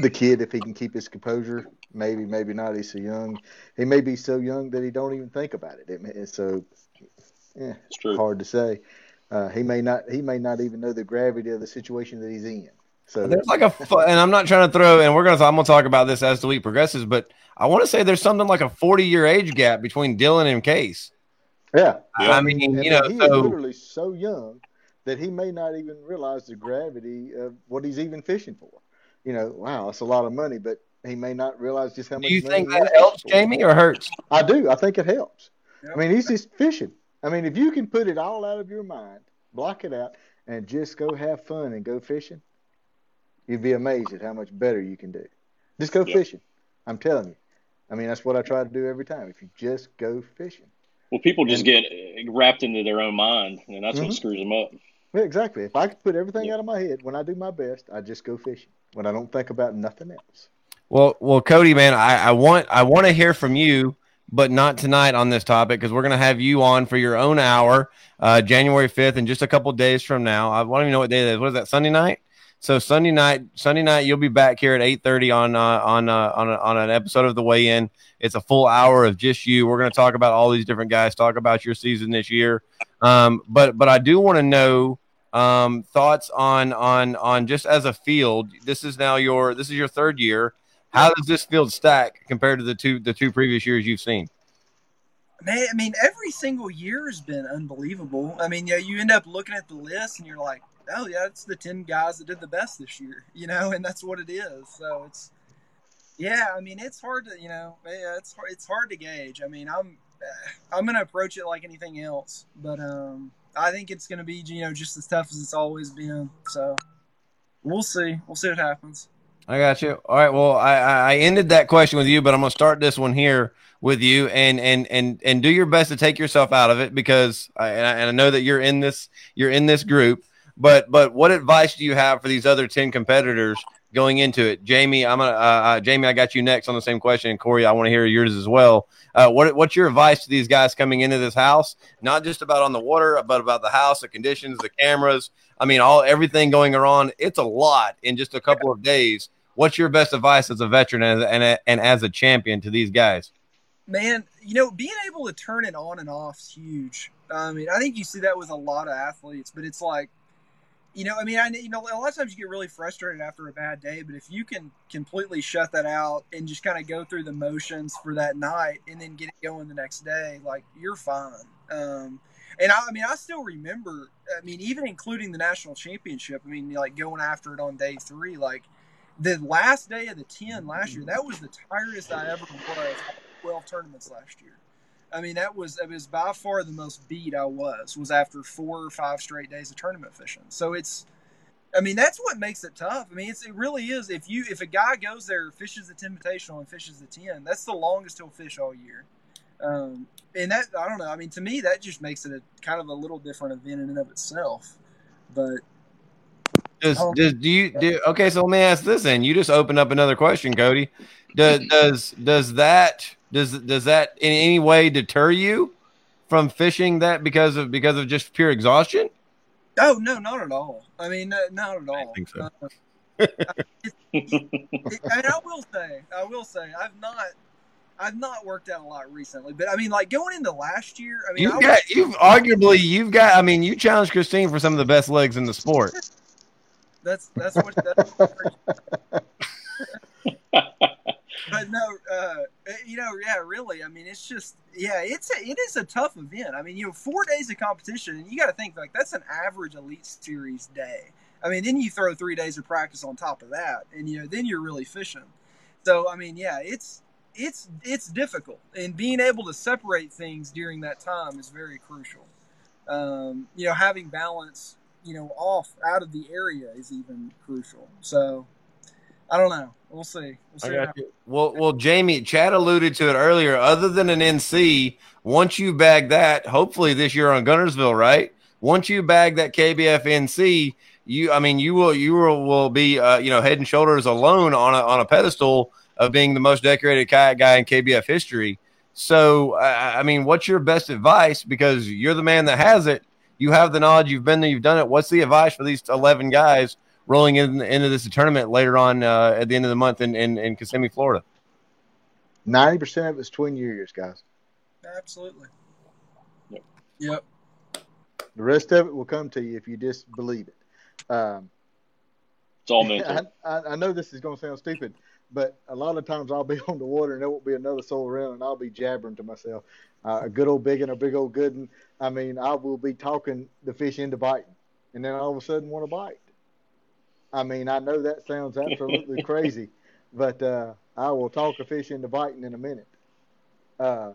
the kid, if he can keep his composure, maybe, maybe not. He's so young. He may be so young that he don't even think about it. it it's so, yeah, it's true. hard to say. Uh, he may not. He may not even know the gravity of the situation that he's in. So there's like a, and I'm not trying to throw, and we're gonna, I'm gonna talk about this as the week progresses, but I want to say there's something like a 40 year age gap between Dylan and Case. Yeah, I mean, and you know, he so, is literally so young that he may not even realize the gravity of what he's even fishing for. You know, wow, that's a lot of money, but he may not realize just how much. Do you think that helps, Jamie, or hurts? I do. I think it helps. Yep. I mean, he's just fishing. I mean, if you can put it all out of your mind, block it out, and just go have fun and go fishing, you'd be amazed at how much better you can do. Just go Yep. fishing. I'm telling you. I mean, that's what I try to do every time. If you just go fishing. Well, people just get uh, wrapped into their own mind, and that's Mhm. what screws them up. Yeah, exactly. If I could put everything Yeah. out of my head when I do my best, I just go fishing when I don't think about nothing else. Well, well, Cody, man, I, I want I want to hear from you, but not tonight on this topic because we're going to have you on for your own hour, uh, January fifth, in just a couple days from now. I don't even know what day that is. What is that? Sunday night. So Sunday night, Sunday night, you'll be back here at eight thirty on uh, on uh, on a, on an episode of the Weigh In. It's a full hour of just you. We're going to talk about all these different guys, talk about your season this year. Um, but but I do want to know um, thoughts on on on just as a field. This is now your this is your third year. How does this field stack compared to the two the two previous years you've seen? Man, I mean, every single year has been unbelievable. I mean, yeah, you end up looking at the list and you're like, oh yeah, it's the ten guys that did the best this year, you know, and that's what it is. So it's, yeah, I mean, it's hard to, you know, yeah, it's it's hard to gauge. I mean, I'm, I'm gonna approach it like anything else, but um, I think it's gonna be, you know, just as tough as it's always been. So we'll see, we'll see what happens. I got you. All right. Well, I, I I ended that question with you, but I'm gonna start this one here with you, and and and and do your best to take yourself out of it because I, and I, and I know that you're in this you're in this group. But but what advice do you have for these other ten competitors going into it? Jamie, I'm gonna uh, uh, Jamie, I got you next on the same question, and Corey, I want to hear yours as well. Uh, what what's your advice to these guys coming into this house? Not just about on the water, but about the house, the conditions, the cameras. I mean, all everything going around. It's a lot in just a couple of days. What's your best advice as a veteran and, and, and as a champion to these guys? Man, you know, being able to turn it on and off is huge. I mean, I think you see that with a lot of athletes, but it's like, you know, I mean, I you know, a lot of times you get really frustrated after a bad day, but if you can completely shut that out and just kind of go through the motions for that night and then get it going the next day, like you're fine. Um, and I, I mean, I still remember. I mean, even including the national championship. I mean, like going after it on day three, like the last day of the 10 last year, that was the tiredest I ever was. 12 tournaments last year. I mean, that was it was by far the most beat I was was after four or five straight days of tournament fishing. So it's, I mean, that's what makes it tough. I mean, it's, it really is. If you if a guy goes there fishes the Invitational and fishes the ten, that's the longest he'll fish all year. Um, and that I don't know. I mean, to me, that just makes it a kind of a little different event in and of itself. But Does, Oh. does do you do okay? So let me ask this, and you just opened up another question, Cody. Does does does that does does that in any way deter you from fishing that because of because of just pure exhaustion? oh no, not at all. I mean, no, not at all. I think so. Uh, it, it, I I will say, I will say, I've not, I've not worked out a lot recently, but I mean, like going into last year, I mean, You've was- got you've arguably you've got. I mean, you challenged Christine for some of the best legs in the sport. That's that's what. That's what but no, uh, you know, yeah, really. I mean, it's just, yeah, it's a, it is a tough event. I mean, you know, four days of competition, and you got to think like that's an average elite series day. I mean, then you throw three days of practice on top of that, and you know, then you're really fishing. So, I mean, yeah, it's it's it's difficult, and being able to separate things during that time is very crucial. Um, you know, having balance you know, off out of the area is even crucial. So I don't know. We'll see. We'll I see. got. Well, well, Jamie, Chad alluded to it earlier. Other than an NC, once you bag that, hopefully this year on Guntersville, right? Once you bag that KBF NC, you, I mean, you will, you will, will be, uh, you know, head and shoulders alone on a on a pedestal of being the most decorated kayak guy in KBF history. So, I I mean, what's your best advice? Because you're the man that has it. You have the knowledge. You've been there. You've done it. What's the advice for these 11 guys rolling in, into this tournament later on uh, at the end of the month in, in, in Kissimmee, Florida? Ninety percent of it's twin years, guys. Absolutely. Yep. Yep. The rest of it will come to you if you just believe it. Um, It's all mental. I, I, I know this is going to sound stupid, but a lot of times I'll be on the water and there won't be another soul around, and I'll be jabbering to myself. Uh, a good old big and a big old good one. I mean, I will be talking the fish into biting, and then all of a sudden want to bite. I mean, I know that sounds absolutely crazy, but uh, I will talk a fish into biting in a minute. Uh,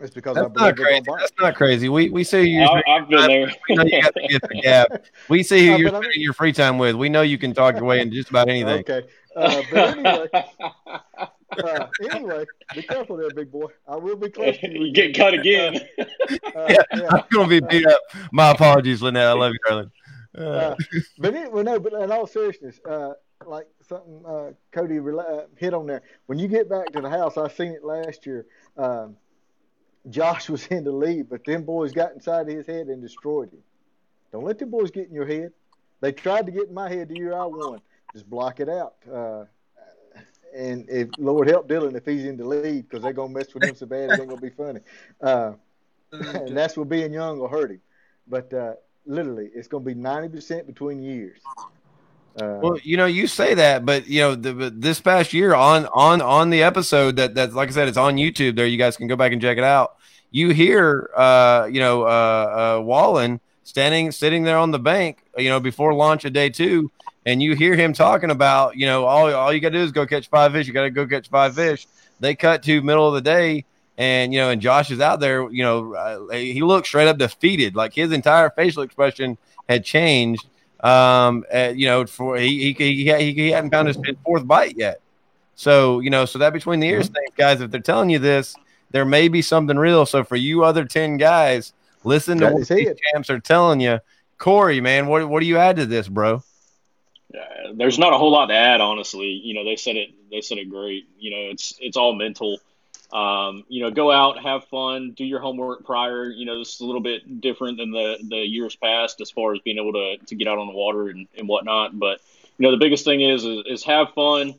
It's because I That's believe not crazy. bite. That's not crazy. We we see you. I, I've been there. We know you got the gift of gab. We see who Uh, you're but I mean- spending your free time with. We know you can talk your way into just about anything. Okay. Uh, but anyway, uh, anyway, be careful there, big boy. I will be close to you. you get cut again. Uh, Yeah. yeah. I'm gonna be beat up. My apologies, Lynette. I love you, darling. Uh, Uh, but anyway, no, but in all seriousness, uh, like something uh, Cody rela- uh, hit on there. When you get back to the house, I seen it last year. Um, Josh was in the lead, but them boys got inside his head and destroyed him. Don't let them boys get in your head. They tried to get in my head the year I won. Just block it out. Uh, and if Lord help Dylan if he's in the lead, because they're gonna mess with him so bad it ain't gonna be funny. Uh, and that's what being young will hurt him. But uh, literally, it's going to be ninety percent between years. Uh, Well, you know, you say that, but you know, the, this past year on on on the episode that that like I said, it's on YouTube. There, you guys can go back and check it out. You hear, uh, you know, uh, uh, Wallen standing sitting there on the bank, you know, before launch of day two, and you hear him talking about, you know, all all you got to do is go catch five fish. You got to go catch five fish. They cut to middle of the day. And you know, and Josh is out there. You know, uh, he looked straight up defeated. Like his entire facial expression had changed um uh, you know for he he, he he he hadn't found his fourth bite yet so you know so that between the ears thing guys if they're telling you this there may be something real so for you other 10 guys listen to what what is these it. champs are telling you corey man what, what do you add to this bro Uh, there's not a whole lot to add, honestly. You know, they said it. They said it great. You know, it's it's all mental. Um, you know, go out, have fun, do your homework prior. You know, this is a little bit different than the the years past as far as being able to to get out on the water and, and whatnot. But you know, the biggest thing is is, is have fun.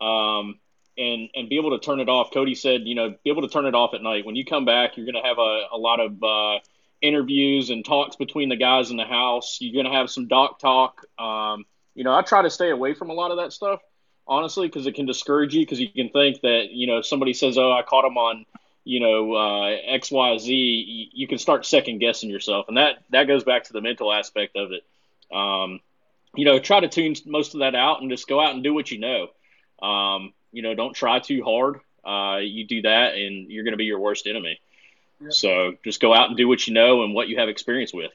Um, and, and be able to turn it off. Cody said, you know, be able to turn it off at night. When you come back, you're going to have a, a lot of uh, interviews and talks between the guys in the house. You're going to have some dock talk. Um, you know, I try to stay away from a lot of that stuff, honestly, because it can discourage you. Because you can think that you know if somebody says, "Oh, I caught him on," you know, uh, X, Y, Z. You, you can start second guessing yourself, and that that goes back to the mental aspect of it. Um, you know, try to tune most of that out and just go out and do what you know. Um, you know, don't try too hard. Uh, you do that, and you're going to be your worst enemy. Yep. So just go out and do what you know and what you have experience with.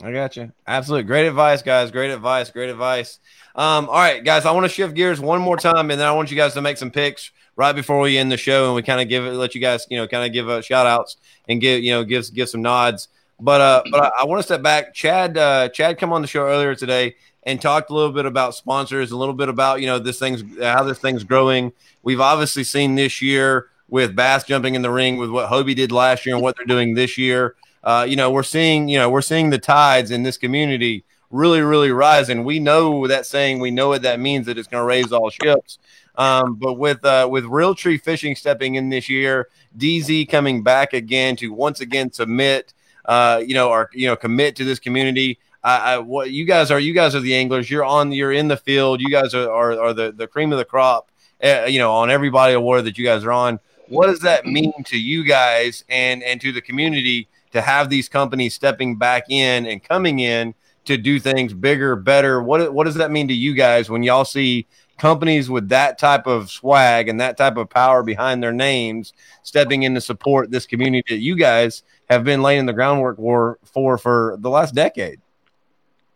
I got you. Absolutely. Great advice, guys. Great advice. Great advice. Um, all right, guys, I want to shift gears one more time, and then I want you guys to make some picks right before we end the show, and we kind of give it, let you guys, you know, kind of give uh, shout outs and give, you know, give give some nods. But uh, but I, I want to step back. Chad, uh, Chad, come on the show earlier today and talked a little bit about sponsors, a little bit about you know this thing's how this thing's growing. We've obviously seen this year with Bass jumping in the ring with what Hobie did last year and what they're doing this year uh, you know, we're seeing, you know, we're seeing the tides in this community really, really rise. And we know that saying, we know what that means that it's going to raise all ships. Um, but with uh, with Realtree Fishing stepping in this year, DZ coming back again to once again submit, uh, you know, or you know, commit to this community. I, I, what you guys are, you guys are the anglers. You're on, you're in the field. You guys are are, are the the cream of the crop. Uh, you know, on every body of water that you guys are on. What does that mean to you guys and and to the community? To have these companies stepping back in and coming in to do things bigger, better. What what does that mean to you guys when y'all see companies with that type of swag and that type of power behind their names stepping in to support this community that you guys have been laying the groundwork for for for the last decade?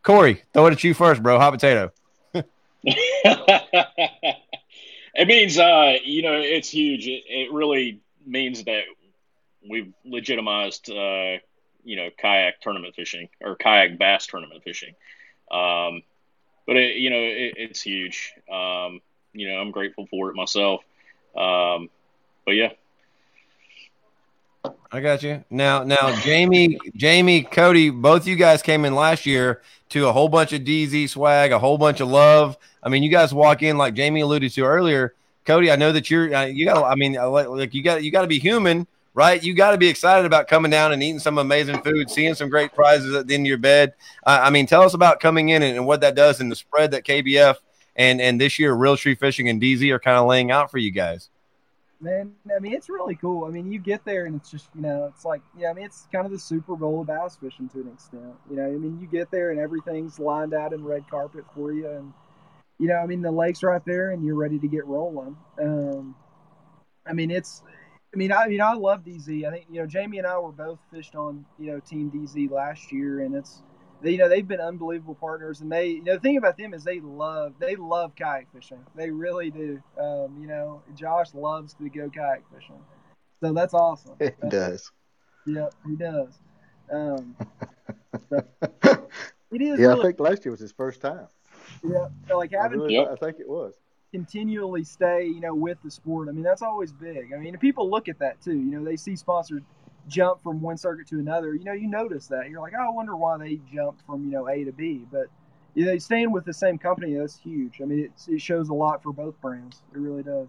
Corey, throw it at you first, bro. Hot potato. it means, uh, you know, it's huge. It, it really means that we've legitimized, uh, you know, kayak tournament fishing or kayak bass tournament fishing. Um, but it, you know, it, it's huge. Um, you know, I'm grateful for it myself. Um, but yeah. I got you. Now, now, Jamie, Jamie, Cody, both you guys came in last year to a whole bunch of DZ swag, a whole bunch of love. I mean, you guys walk in like Jamie alluded to earlier. Cody, I know that you're, uh, you got, I mean, uh, like you got, you got to be human, right? You got to be excited about coming down and eating some amazing food, seeing some great prizes at the end of your bed. I mean, tell us about coming in and, and what that does and the spread that KBF and and this year Realtree Fishing and DZ are kind of laying out for you guys. Man, I mean, it's really cool. I mean, you get there and it's just, you know, it's like, yeah, I mean, it's kind of the Super Bowl of bass fishing to an extent. You know, I mean, you get there and everything's lined out in red carpet for you. And, you know, I mean, the lake's right there and you're ready to get rolling. Um, I mean, it's, I mean, I, I mean, I love DZ. I think you know Jamie and I were both fished on you know Team DZ last year, and it's you know they've been unbelievable partners. And they, you know, the thing about them is they love they love kayak fishing. They really do. Um, you know, Josh loves to go kayak fishing, so that's awesome. It That's- does. Yeah, he does. Um, so it is Yeah, I think last year was his first time. yeah, so like I, having really, Yep. I think it was. Continually stay, you know, with the sport. I mean, that's always big. I mean, people look at that too. You know, they see sponsors jump from one circuit to another. You know, you notice that. You're like, oh, I wonder why they jumped from you know A to B. But you know, staying with the same company that's huge. I mean, it's, it shows a lot for both brands. It really does.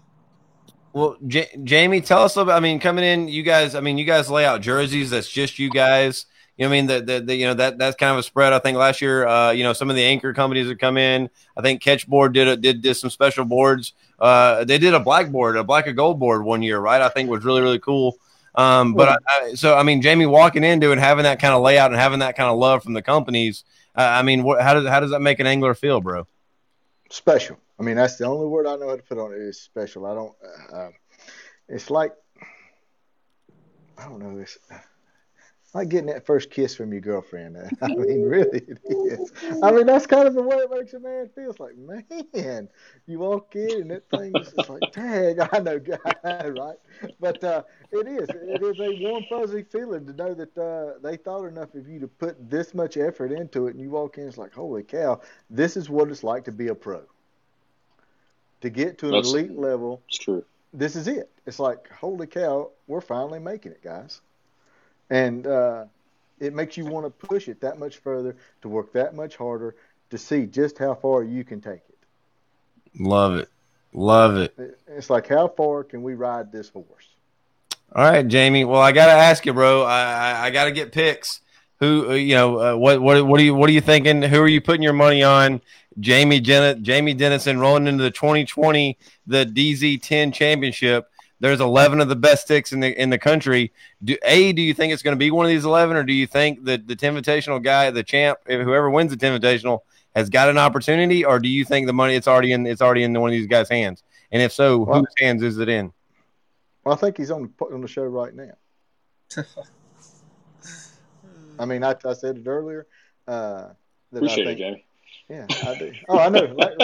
Well, J- Jamie, tell us a little bit. I mean, coming in, you guys. I mean, you guys lay out jerseys. That's just you guys. You know, what I mean, the, the, the you know that that's kind of a spread. I think last year, uh, you know, some of the anchor companies that come in. I think Catchboard did a, did did some special boards. Uh, they did a black board, a black and gold board one year, right? I think was really really cool. Um, but I, I, so I mean, Jamie walking into it, having that kind of layout and having that kind of love from the companies. Uh, I mean, what, how does how does that make an angler feel, bro? special. I mean, that's the only word I know how to put on it is special. I don't. Uh, it's like I don't know. It's like getting that first kiss from your girlfriend. I mean, really, it is. I mean, that's kind of the way it makes a man feel. It's like, man, you walk in and that thing is just like, dang, I know, guy, right? But uh, it is. It is a warm, fuzzy feeling to know that uh, they thought enough of you to put this much effort into it, and you walk in, it's like, holy cow, this is what it's like to be a pro. To get to an That's- elite level, It's true. this is it. It's like, holy cow, we're finally making it, guys. And uh, it makes you want to push it that much further, to work that much harder, to see just how far you can take it. Love it, love it. It- It's like, how far can we ride this horse? All right, Jamie. Well, I gotta ask you, bro. I I, I gotta get picks. Who uh, you know? Uh, what what what are you what are you thinking? Who are you putting your money on? Jamie Jennett, Jamie Dennison rolling into the 2020 the DZ10 championship. There's 11 of the best sticks in the in the country. Do a do you think it's going to be one of these 11, or do you think that the Invitational guy, the champ, whoever wins the Invitational, has got an opportunity, or do you think the money it's already in it's already in one of these guys' hands? And if so, Well- whose hands is it in? Well, I think he's on the, on the show right now. I mean, I, I said it earlier. Uh, that Appreciate I it, Jamie. Yeah, I do. Oh, I know. Right,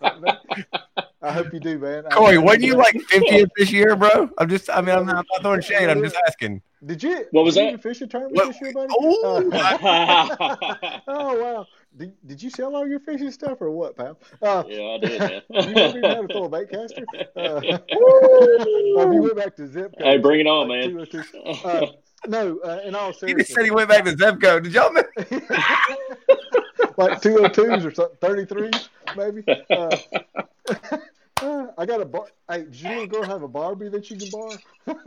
right, right. I hope you do, man. I- Corey, wasn't you like 50th this year, bro? I'm just, I mean, I'm not, I'm not throwing shade. I'm just asking. Did you? What was did that? even fish a tournament What- this year, buddy? Oh, Uh, oh wow! Did, did you sell all your fishing stuff or what, pal? Uh, yeah, I did, man. you ever even had to throw a bait caster? Uh, or you went back to zip code? Hey, bring it on, like man. 202? Uh, no, uh, in all seriousness, He just said he went back to Zebco. Did y'all? miss- like 202s or something, 33s maybe. Uh, uh, I got a bar. Hey, little girl have a Barbie that you can borrow?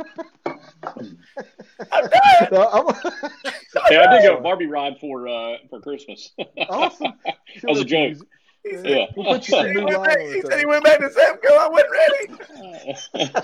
No, I'm- Hey, I did get a Barbie ride for uh, for Christmas. awesome. That was a joke. Yeah. We'll put you He new went line back- he said he went back to Zebco. I wasn't ready.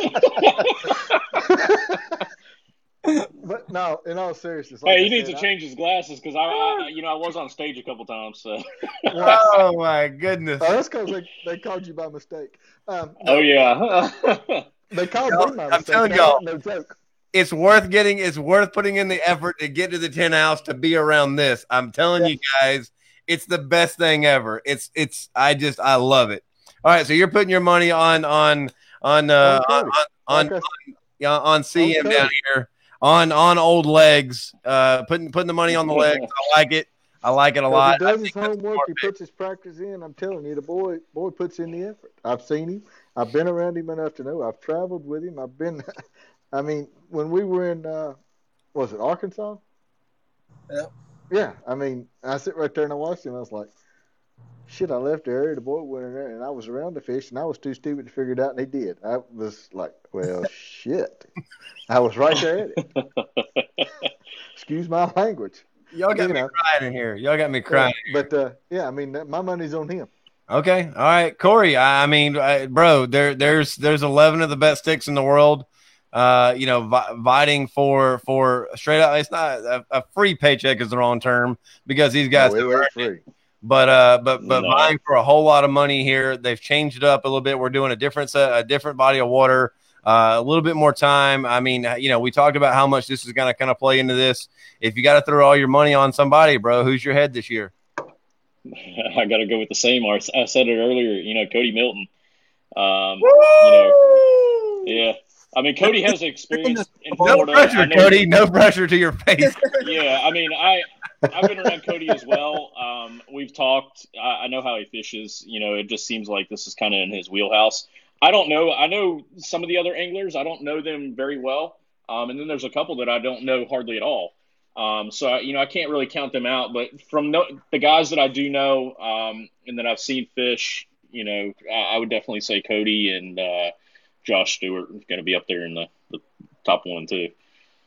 But no, in all seriousness, like hey, I he needs to said, change his glasses because I, I, you know, I was on stage a couple times. So. Oh my goodness. Oh, that's because they, they called you by mistake. Um, Oh yeah. they called Y'all- me by I'm mistake. telling y'all. No joke. It's worth getting. It's worth putting in the effort to get to the 10 house to be around this. I'm telling Yeah. you guys, it's the best thing ever. It's it's. I just I love it. All right, so you're putting your money on on on uh, On on Cody. on, Like I yeah, on CM Okay. down here on on old legs. Uh, putting putting the money on the legs. I like it. I like it a lot. he does his think that's a homework, he puts his practice in. I'm telling you, the boy boy puts in the effort. I've seen him. I've been around him enough to know. I've traveled with him. I've been. I mean, when we were in, uh, was it Arkansas? Yep. Yeah. I mean, I sit right there and I watched him. I was like, shit. I left the area. The boy went in there, and I was around the fish, and I was too stupid to figure it out, and he did. I was like, well, shit. I was right there at it. Excuse my language. Y'all got you me know. crying in here. Y'all got me crying. But uh, yeah, I mean, my money's on him. Okay, all right, Corey. I I mean, I, bro, there, there's, there's eleven of the best sticks in the world. Uh, you know, vi- fighting for for straight out. It's not a, a free paycheck is the wrong term because these guys, No, it have ain't earned it. free. but uh, but but No. vying for a whole lot of money here. They've changed it up a little bit. We're doing a different set, a different body of water. Uh, a little bit more time. I mean, uh, you know, we talked about how much this is going to kind of play into this. If you got to throw all your money on somebody, bro, who's your head this year? I got to go with the same. I said it earlier. You know, Cody Milton. Um, you know, yeah. I mean, Cody has experience in No Florida. pressure, Cody. No pressure to your face. Yeah, I mean, I I've been around Cody as well. Um, we've talked. I, I know how he fishes. You know, it just seems like this is kind of in his wheelhouse. I don't know. I know some of the other anglers. I don't know them very well. Um, and then there's a couple that I don't know hardly at all. Um, so I, you know, I can't really count them out. But from no, the guys that I do know um, and that I've seen fish, you know, I, I would definitely say Cody and uh, Josh Stewart is going to be up there in the, the top one too.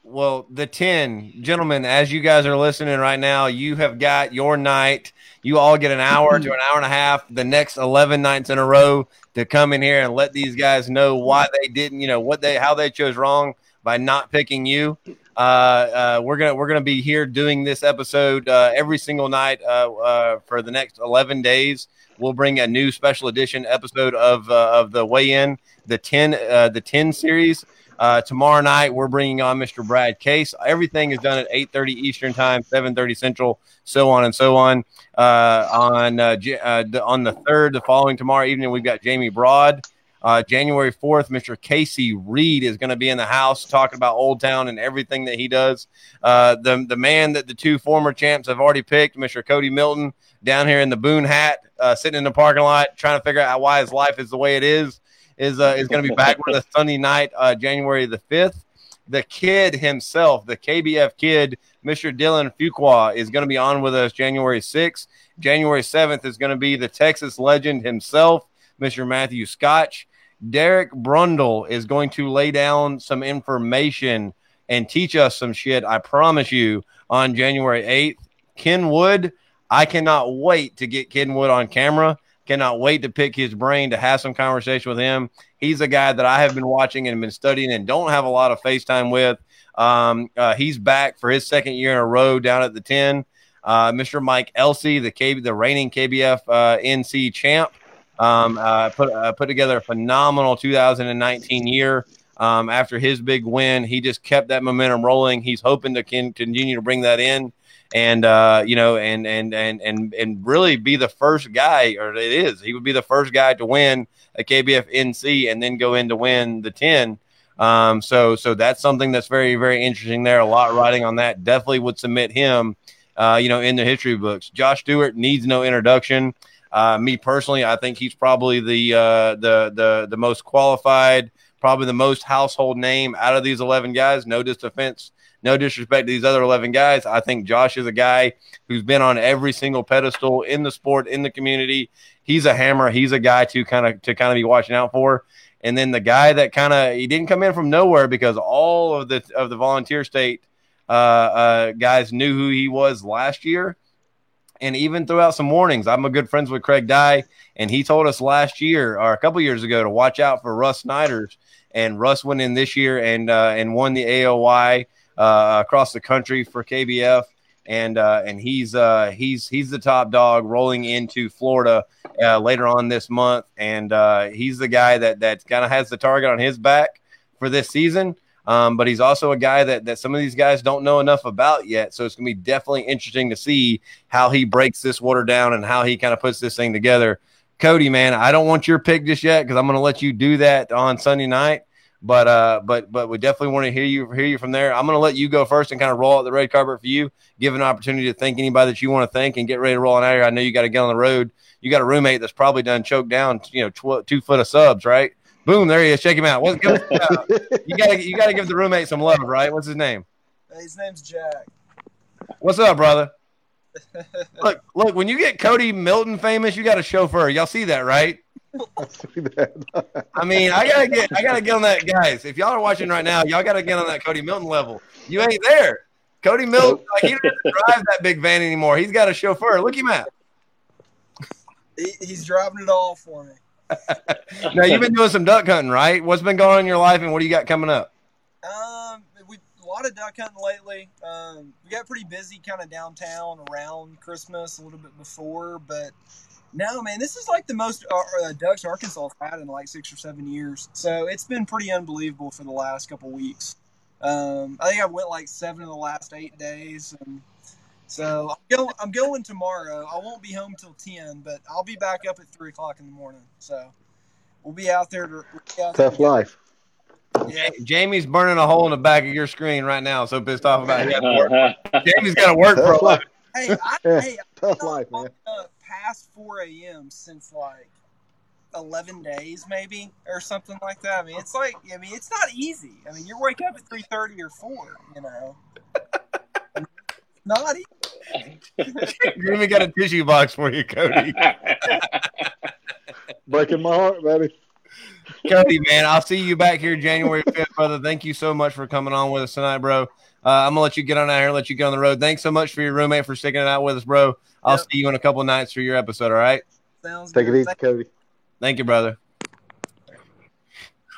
Well, the 10, gentlemen, as you guys are listening right now, you have got your night. You all get an hour to an hour and a half, the next 11 nights in a row to come in here and let these guys know why they didn't, you know, what they, how they chose wrong by not picking you. Uh, uh, we're gonna we're gonna be here doing this episode uh, every single night uh, uh, for the next 11 days. We'll bring a new special edition episode of uh, of the weigh in the 10 uh, the 10 series. Uh, tomorrow night, we're bringing on Mr. Brad Case. Everything is done at 8:30 Eastern Time, 7:30 Central, so on and so on. Uh, on uh, J- uh, the, on the third, the following tomorrow evening, we've got Jamie Broad. Uh, January 4th, Mr. Casey Reed is going to be in the house talking about Old Town and everything that he does. Uh, the the man that the two former champs have already picked, Mr. Cody Milton, down here in the Boone hat, sitting in the parking lot, trying to figure out why his life is the way it is is uh, is going to be back with us Sunday night, uh, January the fifth. The kid himself, the KBF kid, Mr. Dylan Fuqua, is going to be on with us January sixth. January seventh is going to be the Texas legend himself, Mr. Matthew Scotch. Derek Brundle is going to lay down some information and teach us some shit. I promise you on January eighth. Ken Wood, I cannot wait to get Ken Wood on camera. Cannot wait to pick his brain to have some conversation with him. He's a guy that I have been watching and been studying and don't have a lot of FaceTime with. Um, uh, he's back for his second year in a row down at the 10. Uh, Mr. Mike Elsey, the KB, the reigning KBF uh, NC champ, um, uh, put uh, put together a phenomenal 2019 year. Um, after his big win, he just kept that momentum rolling. He's hoping to continue to bring that in and uh, you know, and and and and and really be the first guy, or it is, he would be the first guy to win a KBF NC and then go in to win the ten. Um, so so that's something that's very very interesting there. A lot riding on that. Definitely would submit him, uh, you know, in the history books. Josh Stewart needs no introduction. Uh, me personally, I think he's probably the uh, the the the most qualified, probably the most household name out of these eleven guys. No disrespect no disrespect to these other 11 guys. I think Josh is a guy who's been on every single pedestal in the sport, in the community. He's a hammer. He's a guy to kind of to kind of be watching out for. And then the guy that kind of he didn't come in from nowhere because all of the of the volunteer state uh, uh, guys knew who he was last year. And even throughout some warnings, I'm a good friends with Craig Dye, and he told us last year or a couple years ago to watch out for Russ Snyder's. And Russ went in this year and uh, and won the AOY uh, across the country for KBF, and uh, and he's uh, he's he's the top dog rolling into Florida later on this month, and he's the guy that that kind of has the target on his back for this season. Um, but he's also a guy that that some of these guys don't know enough about yet, so it's gonna be definitely interesting to see how he breaks this water down and how he kind of puts this thing together. Cody, man, I don't want your pick just yet because I'm gonna let you do that on Sunday night. But uh, but but we definitely want to hear you hear you from there. I'm going to let you go first and kind of roll out the red carpet for you. Give an opportunity to thank anybody that you want to thank and get ready to roll on out here. I know you got to get on the road. You got a roommate that's probably done choked down, you know, tw- two foot of subs, right? Boom, there he is. Check him out. What, give us, uh, you got to you got to give the roommate some love, right? What's his name? His name's Jack. What's up, brother? look, look. When you get Cody Milton famous, you got a chauffeur. Y'all see that, right? I see that. I mean, I gotta get, I gotta get on that, guys. If y'all are watching right now, y'all gotta get on that Cody Milton level. You ain't there. Cody Milton, like, he doesn't drive that big van anymore. He's got a chauffeur. Look him at. He, he's driving it all for me. Now you've been doing some duck hunting, right? What's been going on in your life, and what do you got coming up? Um, we a lot of duck hunting lately. Um, we got pretty busy kind of downtown around Christmas, a little bit before, but no, man, this is like the most uh, uh, ducks Arkansas have had in like six or seven years. So it's been pretty unbelievable for the last couple weeks. Um, I think I went like seven of the last eight days, and so I'm going, I'm going tomorrow. I won't be home till ten, but I'll be back up at three o'clock in the morning. So we'll be out there. To, we'll be out there Tough to- life. Yeah, Jamie's burning a hole in the back of your screen right now. So pissed off about it. Jamie's got to work for Tough a life. hey, I, hey, Tough I'm life, man. up past 4 a.m. since like 11 days, maybe, or something like that. I mean, it's like, I mean, it's not easy. I mean, you're waking up at 3:30 or 4, you know. not easy. Jamie got a tissue box for you, Cody. Breaking my heart, baby. Cody, man, I'll see you back here January 5th, brother. Thank you so much for coming on with us tonight, bro. Uh, I'm gonna let you get on out here, and let you get on the road. Thanks so much for your roommate for sticking it out with us, bro. I'll Yep. see you in a couple nights for your episode. All right. Sounds Take it good. easy, Cody. Thank you, brother.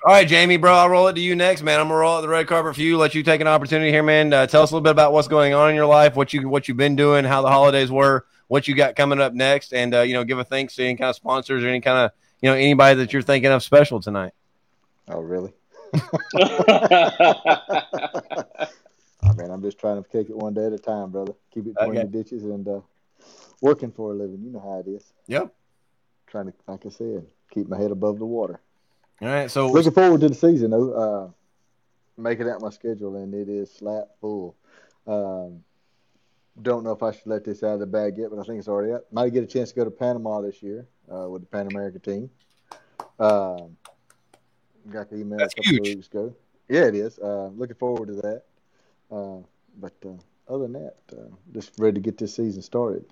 All right, Jamie, bro, I'll roll it to you next, man. I'm gonna roll out the red carpet for you. Let you take an opportunity here, man. Uh, tell us a little bit about what's going on in your life, what you what you've been doing, how the holidays were, what you got coming up next, and uh, you know, give a thanks to any kind of sponsors or any kind of you know anybody that you're thinking of special tonight. Oh, really? I mean, I'm just trying to kick it one day at a time, brother. Keep it between Okay. the ditches and uh, working for a living. You know how it is. Yep. Trying to, like I said, keep my head above the water. All right, so Looking forward to the season, though. Uh, making out my schedule, and it is slap full. Um, don't know if I should let this out of the bag yet, but I think it's already out. Might get a chance to go to Panama this year uh, with the Pan American team. Um, got the email That's a couple huge. of weeks ago. Yeah, it is. Uh, looking forward to that. Uh, but uh, other than that, uh, just ready to get this season started.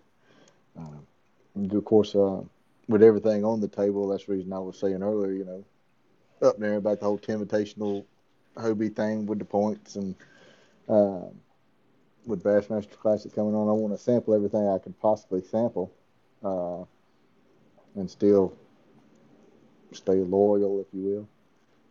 Uh, of course, uh, with everything on the table, that's the reason I was saying earlier, you know, up there about the whole Temptational Hobie thing with the points and um, with Bassmaster Classic coming on. I want to sample everything I can possibly sample uh, and still stay loyal, if you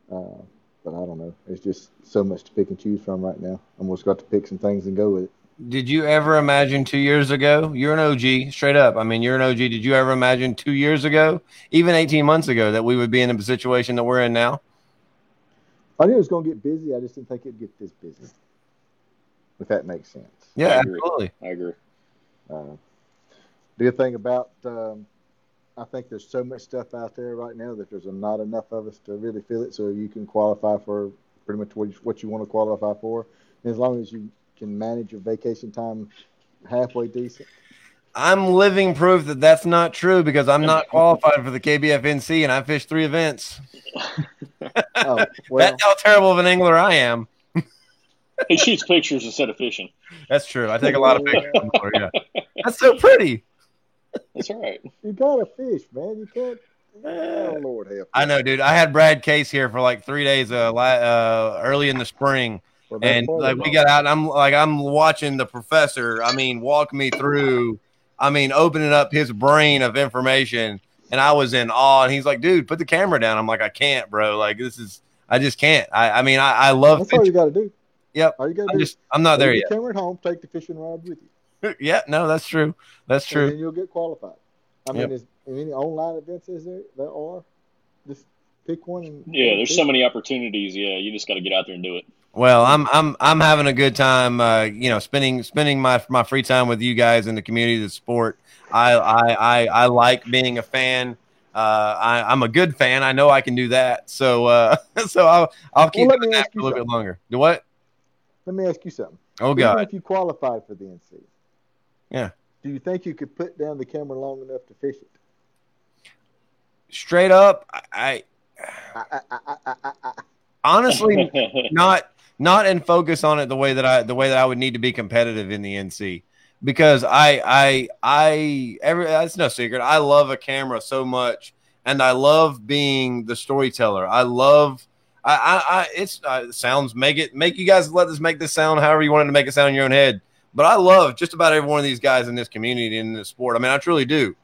will. Uh, but I don't know. It's just so much to pick and choose from right now. I'm just got to pick some things and go with it. Did you ever imagine two years ago? You're an OG, straight up. I mean, you're an OG. Did you ever imagine two years ago, even 18 months ago, that we would be in the situation that we're in now? I knew it was going to get busy. I just didn't think it'd get this busy. If that makes sense. Yeah, I agree. absolutely. I agree. Uh, the good thing about, um, I think there's so much stuff out there right now that there's not enough of us to really feel it. So you can qualify for pretty much what you, what you want to qualify for, and as long as you can manage your vacation time halfway decent. I'm living proof that that's not true because I'm not qualified for the KBFNC and I fished three events. Oh well, That's how terrible of an angler I am. He shoots pictures instead of fishing. That's true. I take a lot of pictures. Yeah. That's so pretty. That's right. you gotta fish, man. You can't. Oh Lord help. I know, dude. I had Brad Case here for like three days uh, uh early in the spring. Well, and like we got out and i'm like i'm watching the professor i mean walk me through i mean opening up his brain of information and i was in awe and he's like dude put the camera down i'm like i can't bro like this is i just can't i i mean i, I love That's all you got to do. Yep. All you got to i'm do. just i'm not there yet the camera at home. Take the fishing rod with you. yeah no that's true that's And true then you'll get qualified. I mean, Yep. is any online events is there? There are. Just pick one. And Yeah, there's so many opportunities. Yeah, you just got to get out there and do it. Well, I'm I'm I'm having a good time. Uh, you know, spending spending my my free time with you guys in the community, the sport. I I I, I like being a fan. Uh, I, I'm a good fan. I know I can do that. So uh, so I'll I'll keep let doing that for a you little bit longer. Do what? Let me ask you something. Oh Even God, if you qualified for the NC, Yeah. Do you think you could put down the camera long enough to fish it? straight up, I, I I, I, honestly not not in focus on it the way that I the way that I would need to be competitive in the NC because I I I every that's no secret. I love a camera so much and I love being the storyteller. I love I I, I it's uh, it sounds make it make you guys let this make this sound however you wanted to make it sound in your own head. But I love just about every one of these guys in this community in this sport. I mean, I truly do.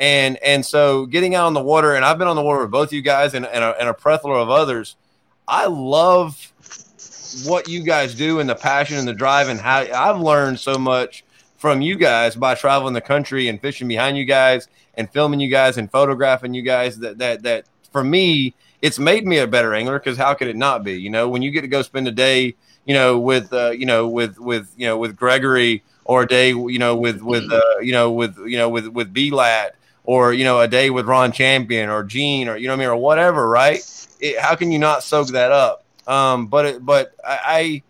And and so getting out on the water, and I've been on the water with both you guys and, and, a, and a plethora of others. I love what you guys do and the passion and the drive and how I've learned so much from you guys by traveling the country and fishing behind you guys and filming you guys and photographing you guys that that that for me it's made me a better angler because how could it not be? You know when you get to go spend a day you know with uh, you know with with you know with Gregory or a day you know with with uh, you know with you know with with B Lat or you know a day with Ron Champion or Gene or you know I mean or whatever right? It, how can you not soak that up? Um but it, but I,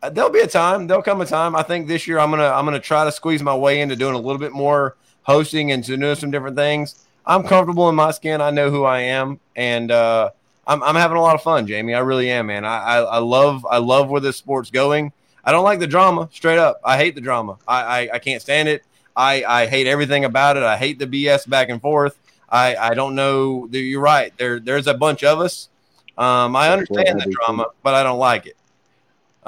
I there'll be a time there'll come a time. I think this year I'm gonna I'm gonna try to squeeze my way into doing a little bit more hosting and to doing some different things I'm comfortable in my skin I know who I am and uh I'm, I'm having a lot of fun, Jamie. I really am, man. I, I, I love I love where this sport's going. I don't like the drama, straight up. I hate the drama. I, I, I can't stand it. I, I hate everything about it. I hate the BS back and forth. I, I don't know. You're right. There there's a bunch of us. Um, I understand the drama, but I don't like it.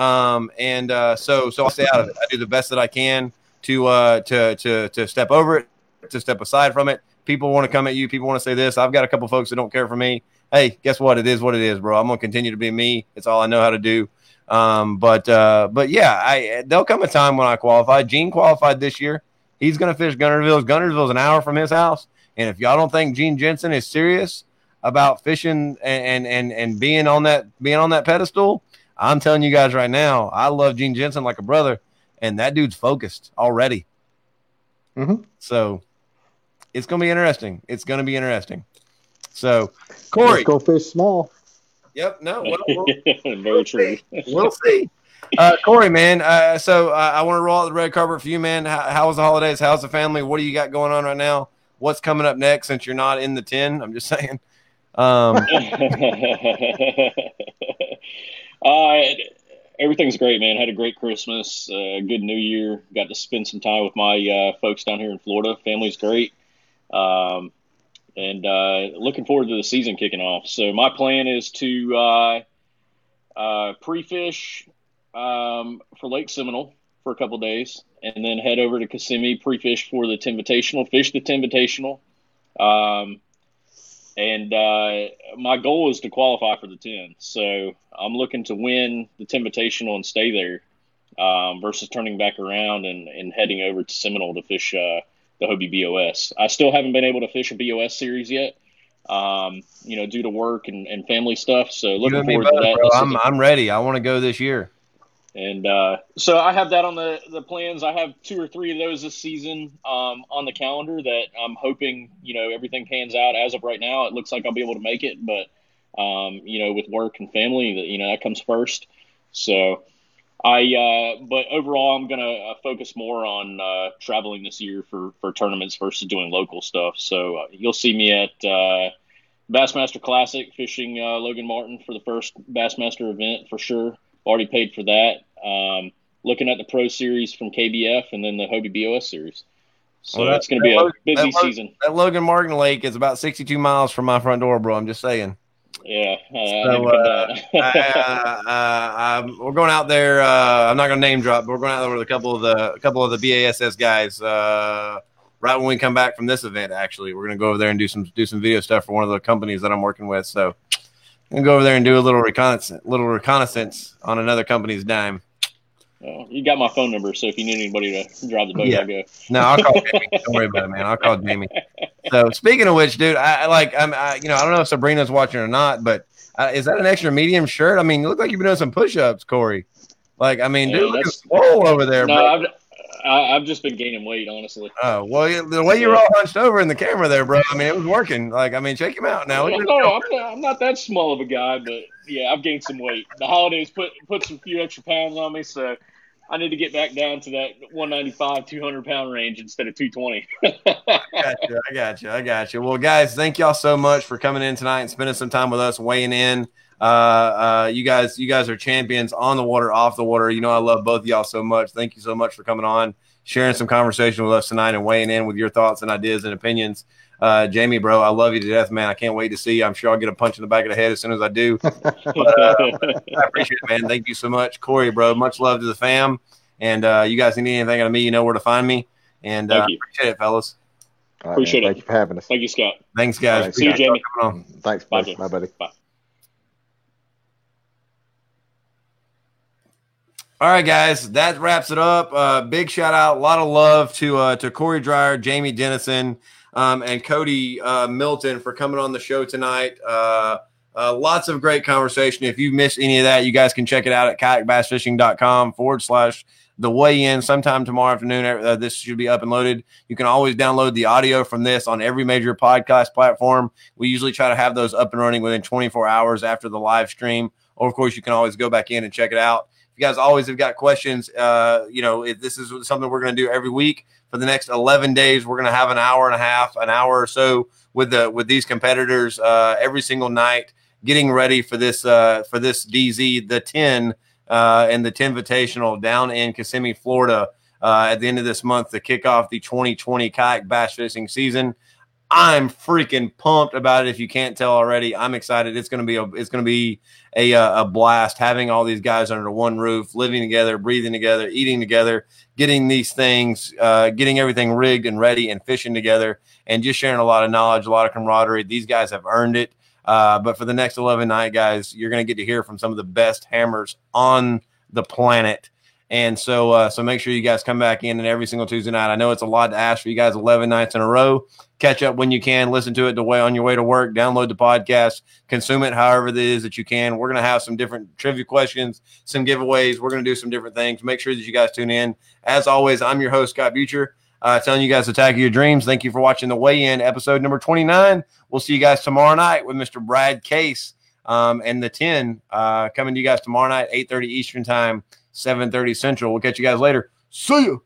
Um, and uh, so so I stay out of it. I do the best that I can to uh, to to to step over it, to step aside from it. People want to come at you. People want to say this. I've got a couple folks that don't care for me hey, guess what? It is what it is, bro. I'm gonna continue to be me. It's all I know how to do. Um, but uh, but yeah, I there'll come a time when I qualify. Gene qualified this year. He's gonna fish Guntersville. Guntersville's an hour from his house. And if y'all don't think Gene Jensen is serious about fishing and and and being on that being on that pedestal, I'm telling you guys right now, I love Gene Jensen like a brother, and that dude's focused already. Mhm. So it's gonna be interesting. It's gonna be interesting. So Corey, Let's go fish small. Yep. No. Well, we'll, Very true. we'll see. Uh, Corey, man. Uh, so uh, I want to roll out the red carpet for you, man. How, how was the holidays? How's the family? What do you got going on right now? What's coming up next? Since you're not in the ten, I'm just saying. Um, uh, everything's great, man. Had a great Christmas, uh, good New Year. Got to spend some time with my uh, folks down here in Florida. Family's great. Um, and uh, looking forward to the season kicking off. So my plan is to uh, uh, pre-fish um, for Lake Seminole for a couple days, and then head over to Kissimmee pre-fish for the Invitational, fish the Invitational. Um, and uh, my goal is to qualify for the 10. So I'm looking to win the Invitational and stay there um, versus turning back around and, and heading over to Seminole to fish uh, the Hobie BOS. I still haven't been able to fish a BOS series yet, um, you know, due to work and, and family stuff. So looking forward to that. bro. I'm, I'm ready. I want to go this year. and uh, so I have that on the, the plans. I have two or three of those this season um, on the calendar that I'm hoping, you know, everything pans out. As of right now, it looks like I'll be able to make it, but, um, you know, with work and family, that you know, that comes first. So I, uh, but overall, I'm going to uh, focus more on uh, traveling this year for, for tournaments versus doing local stuff. So uh, you'll see me at uh, Bassmaster Classic fishing uh, Logan Martin for the first Bassmaster event for sure. Already paid for that. Um, looking at the Pro Series from KBF and then the Hobie BOS Series. So Well, that- it's going to be a look- busy that look- season. That Logan Martin Lake is about 62 miles from my front door, bro. I'm just saying. Yeah. Uh, So, need to come uh, uh, uh, we're going out there. Uh, I'm not going to name drop, but we're going out there with a couple of the a couple of the BASS guys. Uh, right when we come back from this event, actually, we're going to go over there and do some do some video stuff for one of the companies that I'm working with. So, I'm going to go over there and do a little reconnaissance, little reconnaissance on another company's dime. Well, you got my phone number, so if you need anybody to drive the boat, Yeah. I'll go. No, I'll call Jamie. Don't worry about it, man. I'll call Jamie. So, speaking of which, dude, I, I like, I'm, I, you know, I don't know if Sabrina's watching or not, but uh, is that an extra medium shirt? I mean, you look like you've been doing some push-ups, Corey. Like, I mean, Yeah, dude, look swole over there, no, bro. I've, I, I've just been gaining weight, honestly. Oh well, the way you were all hunched over in the camera there, bro. I mean, it was working. Like, I mean, check him out now. no, I'm not, I'm not that small of a guy, but yeah, I've gained some weight. The holidays put put some few extra pounds on me, so I need to get back down to that 195, 200 pound range instead of 220. I got you. I got you. I got you. Well, guys, thank y'all so much for coming in tonight and spending some time with us, weighing in. Uh, uh, you guys, you guys are champions on the water, off the water. You know, I love both y'all so much. Thank you so much for coming on, sharing some conversation with us tonight, and weighing in with your thoughts and ideas and opinions. Uh, Jamie, bro, I love you to death, man. I can't wait to see you. I'm sure I'll get a punch in the back of the head as soon as I do. I appreciate it, man. Thank you so much, Corey, bro. Much love to the fam. And uh, you guys need anything out of me, you know where to find me. And uh, you. appreciate it, fellas. All right, Appreciate man. it. Thank you for having us. Thank you, Scott. Thanks, guys. All right, See you, Appreciate Jamie. coming on. Thanks, Bye, buddy. Bye, buddy. Bye. All right, guys, that wraps it up. Uh, big shout out, a lot of love to uh, to Corey Dreyer, Jamie Dennison, um, and Cody uh, Milton for coming on the show tonight. Uh, uh, lots of great conversation. If you missed any of that, you guys can check it out at kayakbassfishing.com forward slash the weigh in sometime tomorrow afternoon. Uh, this should be up and loaded. You can always download the audio from this on every major podcast platform. We usually try to have those up and running within 24 hours after the live stream. Or, of course, you can always go back in and check it out. You guys always have got questions, uh, you know, if this is something we're going to do every week for the next 11 days, we're going to have an hour and a half, an hour or so with the with these competitors uh, every single night getting ready for this uh, for this DZ the 10 uh, and the 10 Invitational down in Kissimmee, Florida uh, at the end of this month to kick off the 2020 kayak bass fishing season. I'm freaking pumped about it. If you can't tell already, I'm excited. It's gonna be a it's gonna be a a blast having all these guys under one roof, living together, breathing together, eating together, getting these things, uh, getting everything rigged and ready, and fishing together, and just sharing a lot of knowledge, a lot of camaraderie. These guys have earned it. Uh, but for the next 11 night, guys, you're to get to hear from some of the best hammers on the planet. And so, uh, so make sure you guys come back in and every single Tuesday night. I know it's a lot to ask for you guys 11 nights in a row. Catch up when you can, listen to it the way on your way to work, download the podcast, consume it however it is that you can. We're going to have some different trivia questions, some giveaways. We're going to do some different things. Make sure that you guys tune in. As always, I'm your host, Scott Butcher uh, telling you guys to attack your dreams. Thank you for watching the weigh in episode number 29. We'll see you guys tomorrow night with Mr. Brad Case um, and the 10 uh, coming to you guys tomorrow night, 8 30 Eastern Time, 7 30 Central. We'll catch you guys later. See you.